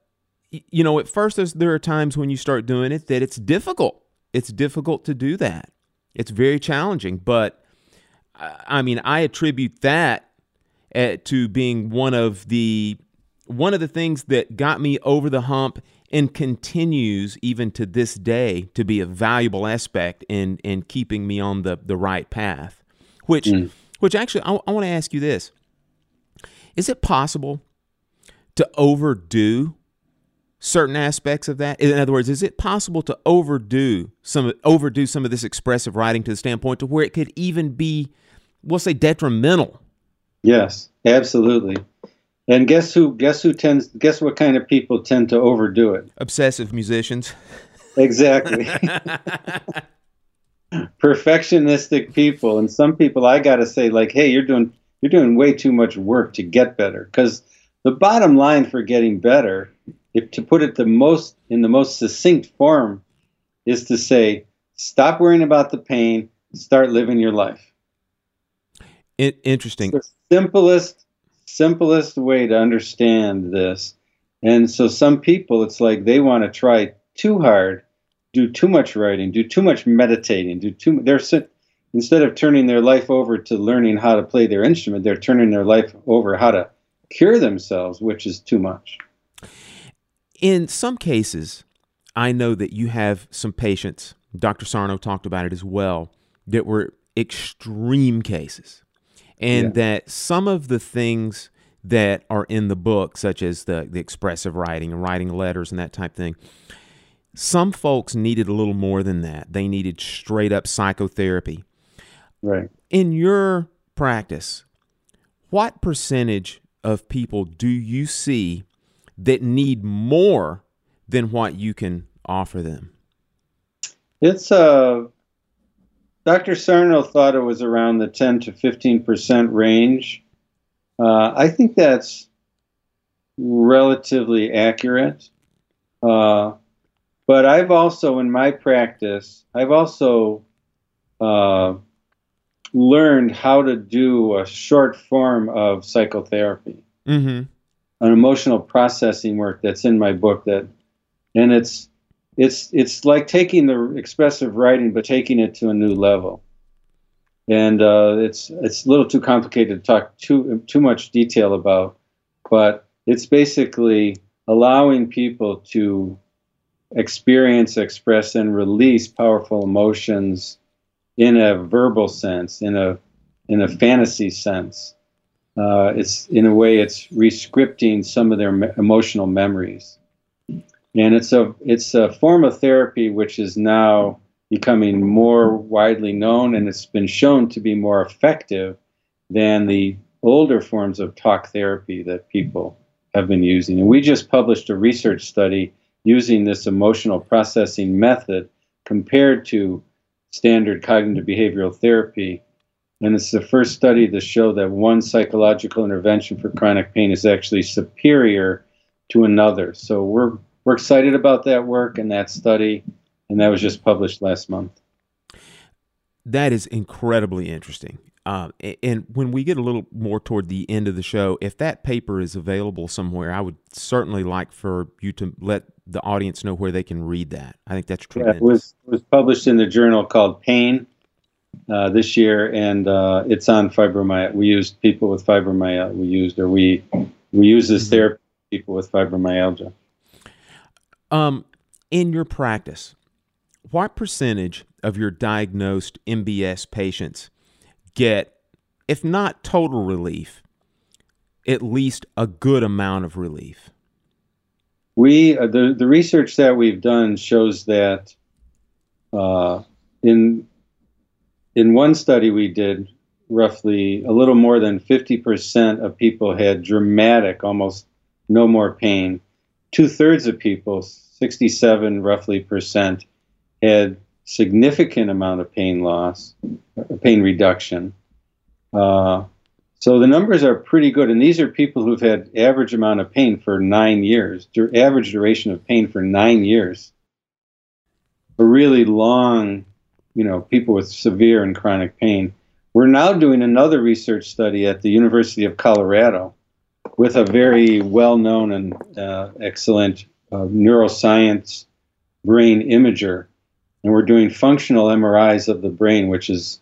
you know, at first there's, there are times when you start doing it that it's difficult. It's difficult to do that. It's very challenging. But I mean, I attribute that uh, to being one of the one of the things that got me over the hump and continues even to this day to be a valuable aspect in in keeping me on the the right path. Which which actually I, I want to ask you this: Is it possible to overdo certain aspects of that? In other words, is it possible to overdo some overdo some of this expressive writing to the standpoint to where it could even be, we'll say, detrimental? Yes, absolutely. And guess who? Guess who tends? Guess what kind of people tend to overdo it? Obsessive musicians. Exactly. Perfectionistic people, and some people I got to say, like, hey, you're doing you're doing way too much work to get better. Because the bottom line for getting better, if to put it the most in the most succinct form, is to say, stop worrying about the pain, start living your life. In- interesting. Simplest simplest way to understand this and so some people it's like they want to try too hard do too much writing do too much meditating do too they're instead of turning their life over to learning how to play their instrument they're turning their life over how to cure themselves which is too much In some cases, I know that you have some patients, Dr. Sarno talked about it as well, that were extreme cases. And Yeah. that some of the things that are in the book, such as the, the expressive writing and writing letters and that type thing, some folks needed a little more than that. They needed straight up psychotherapy. right In your practice, what percentage of people do you see that need more than what you can offer them? it's uh dr sarno thought it was around the 10 to 15 percent range uh, i think that's relatively accurate. Uh, but I've also, in my practice, I've also uh, learned how to do a short form of psychotherapy, Mm-hmm. an emotional processing work that's in my book. That, and it's it's it's like taking the expressive writing, but taking it to a new level. And uh, it's it's a little too complicated to talk too too much detail about, but it's basically allowing people to experience, express, and release powerful emotions in a verbal sense, in a in a fantasy sense. Uh, it's in a way it's rescripting some of their me- emotional memories, and it's a it's a form of therapy which is now becoming more widely known, and it's been shown to be more effective than the older forms of talk therapy that people have been using. And we just published a research study using this emotional processing method compared to standard cognitive behavioral therapy. And it's the first study to show that one psychological intervention for chronic pain is actually superior to another. So we're we're excited about that work and that study, and that was just published last month. That is incredibly interesting. Um, and when we get a little more toward the end of the show, if that paper is available somewhere, I would certainly like for you to let the audience know where they can read that. I think that's Yeah, it was it was published in the journal called Pain uh, this year, and uh, it's on fibromyalgia. We used people with fibromyalgia. We used or we we use this therapy people with fibromyalgia. Um, in your practice, what percentage of your diagnosed MBS patients get, if not total relief, at least a good amount of relief? We uh, the the research that we've done shows that uh, in in one study we did, roughly a little more than fifty percent of people had dramatic, almost no more pain. Two thirds of people, 67 roughly percent, had significant amount of pain loss, pain reduction. Uh, so the numbers are pretty good, and these are people who've had average amount of pain for nine years, average duration of pain for nine years. A really long, you know, people with severe and chronic pain. We're now doing another research study at the University of Colorado with a very well-known and uh, excellent uh, neuroscience brain imager, and we're doing functional MRIs of the brain, which is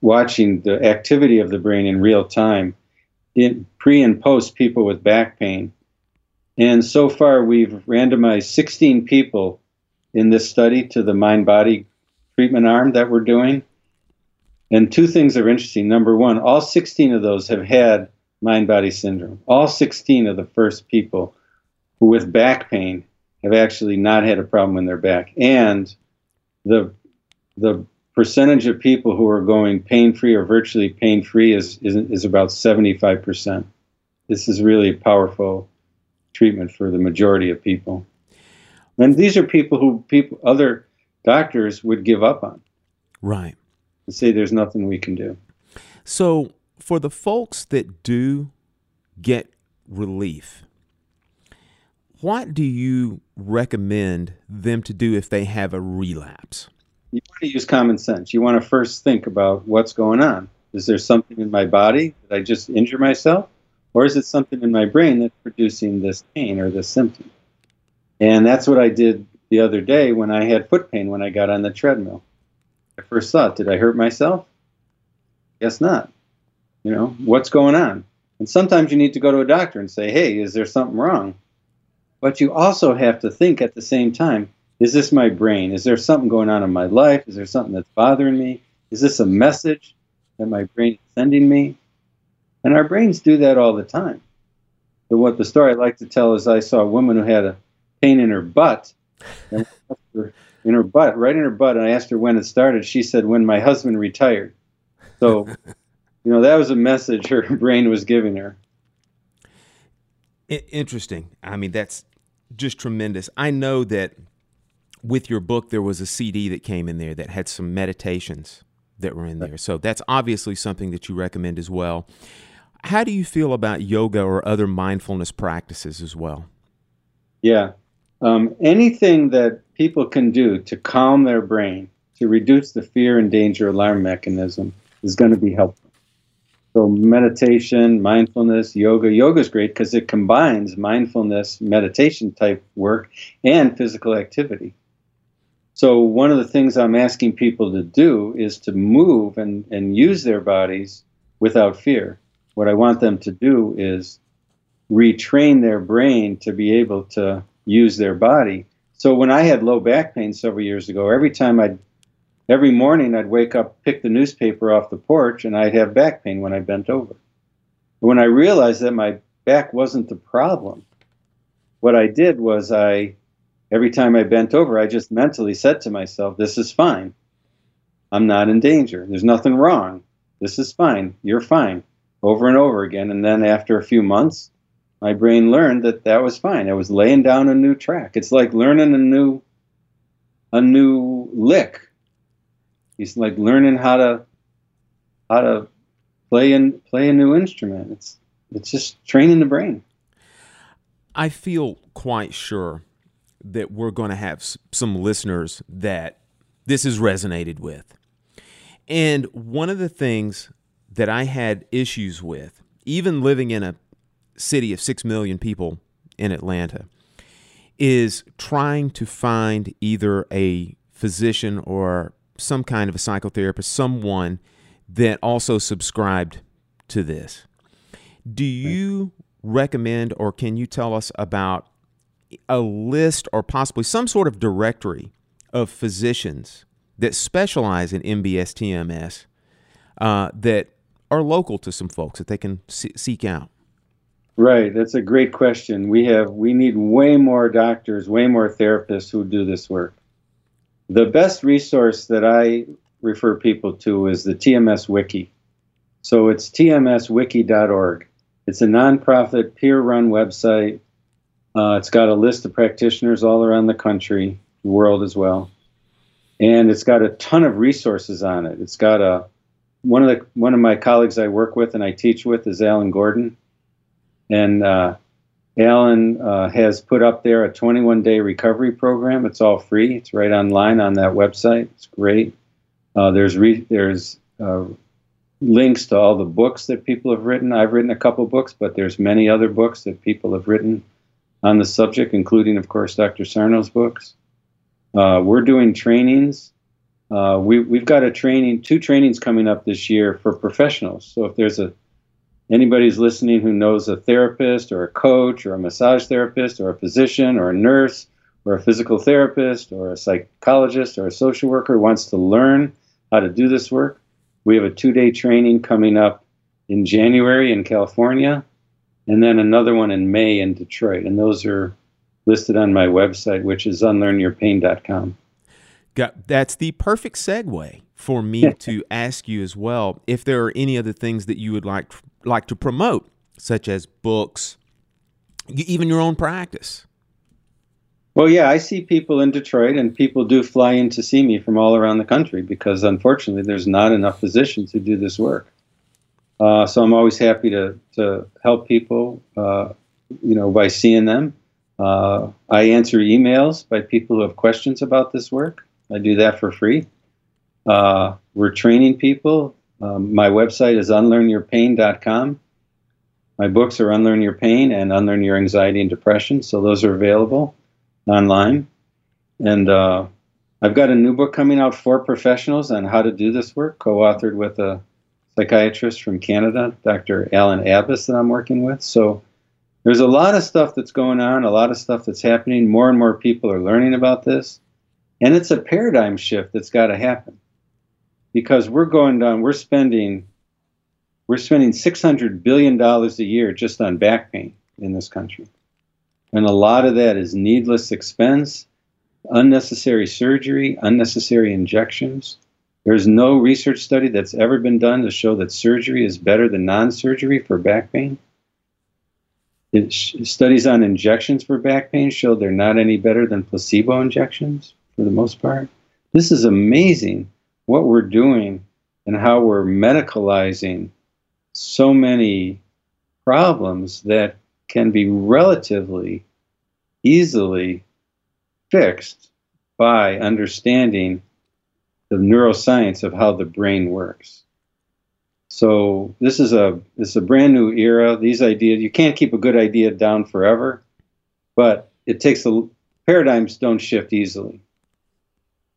watching the activity of the brain in real time in pre and post people with back pain. And so far, we've randomized 16 people in this study to the mind body treatment arm that we're doing. And two things are interesting. Number one, all 16 of those have had mind body syndrome. All 16 of the first people who with back pain have actually not had a problem in their back. And the, the percentage of people who are going pain free or virtually pain free is, is, is about 75%. This is really a powerful treatment for the majority of people. And these are people who people other doctors would give up on. Right. And say there's nothing we can do. So, for the folks that do get relief, what do you recommend them to do if they have a relapse? You want to use common sense. You want to first think about what's going on. Is there something in my body? Did I just injure myself? Or is it something in my brain that's producing this pain or this symptom? And that's what I did the other day when I had foot pain when I got on the treadmill. I first thought, did I hurt myself? Guess not. You know, what's going on? And sometimes you need to go to a doctor and say, hey, is there something wrong? But you also have to think at the same time, is this my brain? Is there something going on in my life? Is there something that's bothering me? Is this a message that my brain is sending me? And our brains do that all the time. But what the story I like to tell is I saw a woman who had a pain in her butt, in her butt, right in her butt, and I asked her when it started. She said, when my husband retired. So, you know, that was a message her brain was giving her. Interesting. I mean, that's just tremendous. I know that with your book, there was a CD that came in there that had some meditations that were in there. So that's obviously something that you recommend as well. How do you feel about yoga or other mindfulness practices as well? Yeah. Um, anything that people can do to calm their brain, to reduce the fear and danger alarm mechanism, is going to be helpful. So, meditation, mindfulness, yoga. Yoga is great because it combines mindfulness, meditation type work, and physical activity. So, one of the things I'm asking people to do is to move and, and use their bodies without fear. What I want them to do is retrain their brain to be able to use their body. So, when I had low back pain several years ago, every time I'd every morning I'd wake up, pick the newspaper off the porch, and I'd have back pain when I bent over. When I realized that my back wasn't the problem, what I did was I, every time I bent over, I just mentally said to myself, This is fine. I'm not in danger. There's nothing wrong. This is fine. You're fine. Over and over again. And then after a few months, my brain learned that that was fine. I was laying down a new track. It's like learning a new, a new lick He's like learning how to how to play and play a new instrument. It's it's just training the brain. I feel quite sure that we're going to have some listeners that this has resonated with. And one of the things that I had issues with, even living in a city of 6 million people in Atlanta, is trying to find either a physician or some kind of a psychotherapist, someone that also subscribed to this. Do you recommend or can you tell us about a list or possibly some sort of directory of physicians that specialize in MBS TMS uh, that are local to some folks that they can seek out? Right, that's a great question. We have we need way more doctors, way more therapists who do this work. The best resource that I refer people to is the TMS Wiki. So it's tmswiki.org. It's a nonprofit, peer run website. Uh, it's got a list of practitioners all around the country, the world as well, and it's got a ton of resources on it. It's got a one of the one of my colleagues I work with and I teach with is Alan Gordon, and uh, Alan uh, has put up there a 21 day recovery program. It's all free. It's right online on that website. It's great. Uh, there's re- there's uh, links to all the books that people have written. I've written a couple books, but there's many other books that people have written on the subject, including, of course, Dr. Sarno's books. Uh, we're doing trainings. Uh, we, we've got a training, two trainings coming up this year for professionals. So if there's a anybody's listening who knows a therapist or a coach or a massage therapist or a physician or a nurse or a physical therapist or a psychologist or a social worker wants to learn how to do this work, we have a two day training coming up in January in California and then another one in May in Detroit. And those are listed on my website, which is unlearnyourpain.com. Got, that's the perfect segue for me to ask you as well if there are any other things that you would like like to promote, such as books, even your own practice. Well, yeah, I see people in Detroit, and people do fly in to see me from all around the country because, unfortunately, there's not enough physicians who do this work. Uh, so I'm always happy to to help people, uh, you know, by seeing them. Uh, I answer emails by people who have questions about this work. I do that for free. Uh, we're training people. Um, my website is unlearnyourpain.com. My books are Unlearn Your Pain and Unlearn Your Anxiety and Depression, so those are available online. And uh, I've got a new book coming out for professionals on how to do this work, co authored with a psychiatrist from Canada, Dr. Allan Abbass, that I'm working with. So there's a lot of stuff that's going on, a lot of stuff that's happening. More and more people are learning about this. And it's a paradigm shift that's got to happen because we're going down, we're spending. We're spending $600 billion a year just on back pain in this country. And a lot of that is needless expense, unnecessary surgery, unnecessary injections. There's no research study that's ever been done to show that surgery is better than non surgery for back pain. Studies on injections for back pain show they're not any better than placebo injections for the most part. This is amazing what we're doing and how we're medicalizing so many problems that can be relatively easily fixed by understanding the neuroscience of how the brain works. So this is a this is a brand new era. These ideas you can't keep a good idea down forever, but it takes a paradigms don't shift easily,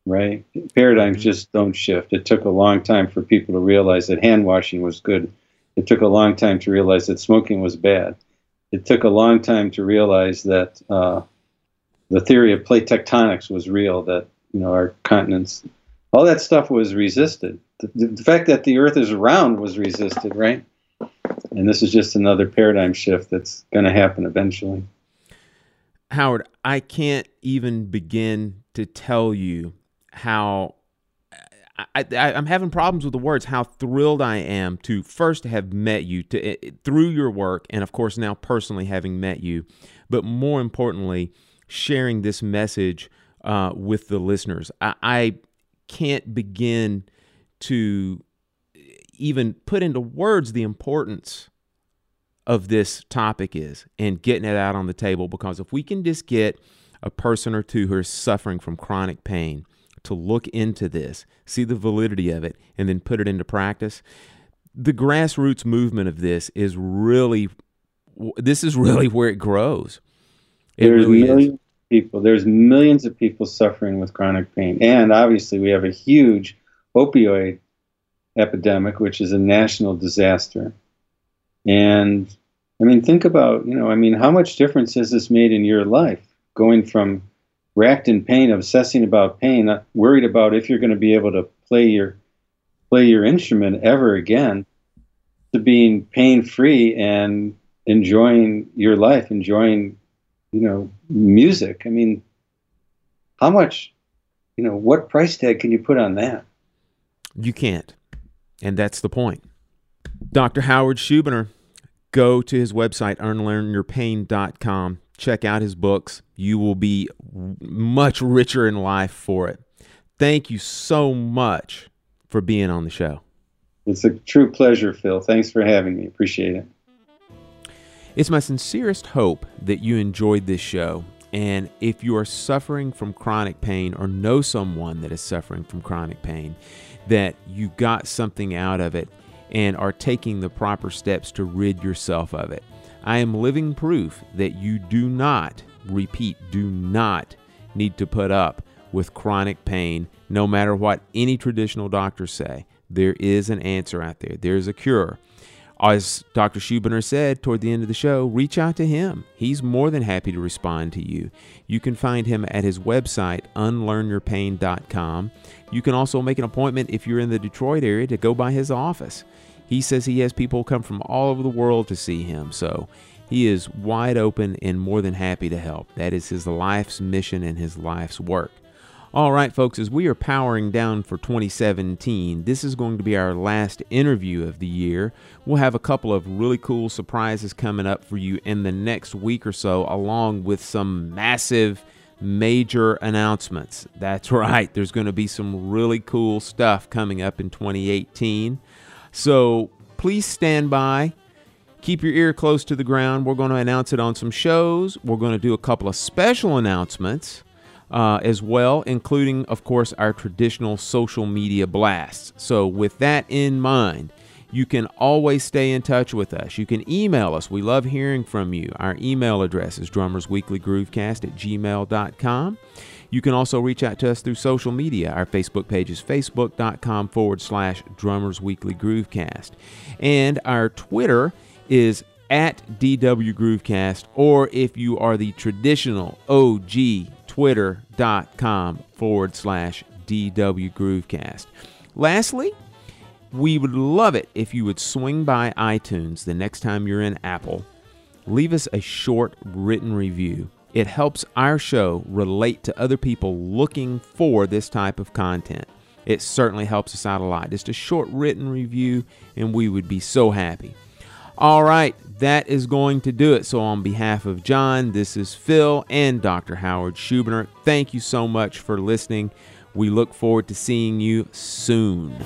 right? Paradigms just don't shift. It took a long time for people to realize that hand washing was good it took a long time to realize that smoking was bad. It took a long time to realize that uh, the theory of plate tectonics was real. That you know our continents, all that stuff was resisted. The, the fact that the Earth is round was resisted, right? And this is just another paradigm shift that's going to happen eventually. Howard, I can't even begin to tell you how I, am having problems with the words. How thrilled I am to first have met you to eh, eh, through your work, and of course now personally having met you, but more importantly, sharing this message uh, with the listeners. I, I can't begin to even put into words the importance of this topic is and getting it out on the table because if we can just get a person or two who are suffering from chronic pain to look into this, see the validity of it, and then put it into practice. The grassroots movement of this is really, this is really where it grows. It There's really millions is. of people. There's millions of people suffering with chronic pain, and obviously we have a huge opioid epidemic, which is a national disaster. And I mean, think about, you know, I mean, how much difference has this made in your life going from racked in pain, obsessing about pain, worried about if you're going to be able to play your play your instrument ever again, to being pain free and enjoying your life, enjoying, you know, music. I mean, how much, you know, what price tag can you put on that? You can't. And that's the point. Dr. Howard Schubiner, go to his website, unlearnyourpain.com check out his books. You will be much richer in life for it. Thank you so much for being on the show. It's a true pleasure, Phil. Thanks for having me. Appreciate it. It's my sincerest hope that you enjoyed this show. And if you are suffering from chronic pain or know someone that is suffering from chronic pain, that you got something out of it and are taking the proper steps to rid yourself of it. I am living proof that you do not, repeat, do not need to put up with chronic pain, no matter what any traditional doctors say. There is an answer out there, there's a cure. As Dr. Schubiner said toward the end of the show, reach out to him. He's more than happy to respond to you. You can find him at his website, unlearnyourpain.com. You can also make an appointment if you're in the Detroit area to go by his office. He says he has people come from all over the world to see him, so he is wide open and more than happy to help. That is his life's mission and his life's work. All right, folks, as we are powering down for 2017, this is going to be our last interview of the year. We'll have a couple of really cool surprises coming up for you in the next week or so, along with some massive, major announcements. That's right, there's going to be some really cool stuff coming up in 2018. So please stand by. Keep your ear close to the ground. We're going to announce it on some shows. We're going to do a couple of special announcements uh, as well, including, of course, our traditional social media blasts. So, with that in mind, you can always stay in touch with us. You can email us. We love hearing from you. Our email address is drummersweeklygroovecast at gmail.com. You can also reach out to us through social media. Our Facebook page is facebook.com forward slash drummers weekly groovecast. And our Twitter is at DW Groovecast, or if you are the traditional OG, twitter.com forward slash DW Groovecast. Lastly, we would love it if you would swing by iTunes the next time you're in Apple. Leave us a short written review. It helps our show relate to other people looking for this type of content. It certainly helps us out a lot. Just a short written review, and we would be so happy. All right, that is going to do it. So, on behalf of John, this is Phil and Dr. Howard Schubiner. Thank you so much for listening. We look forward to seeing you soon.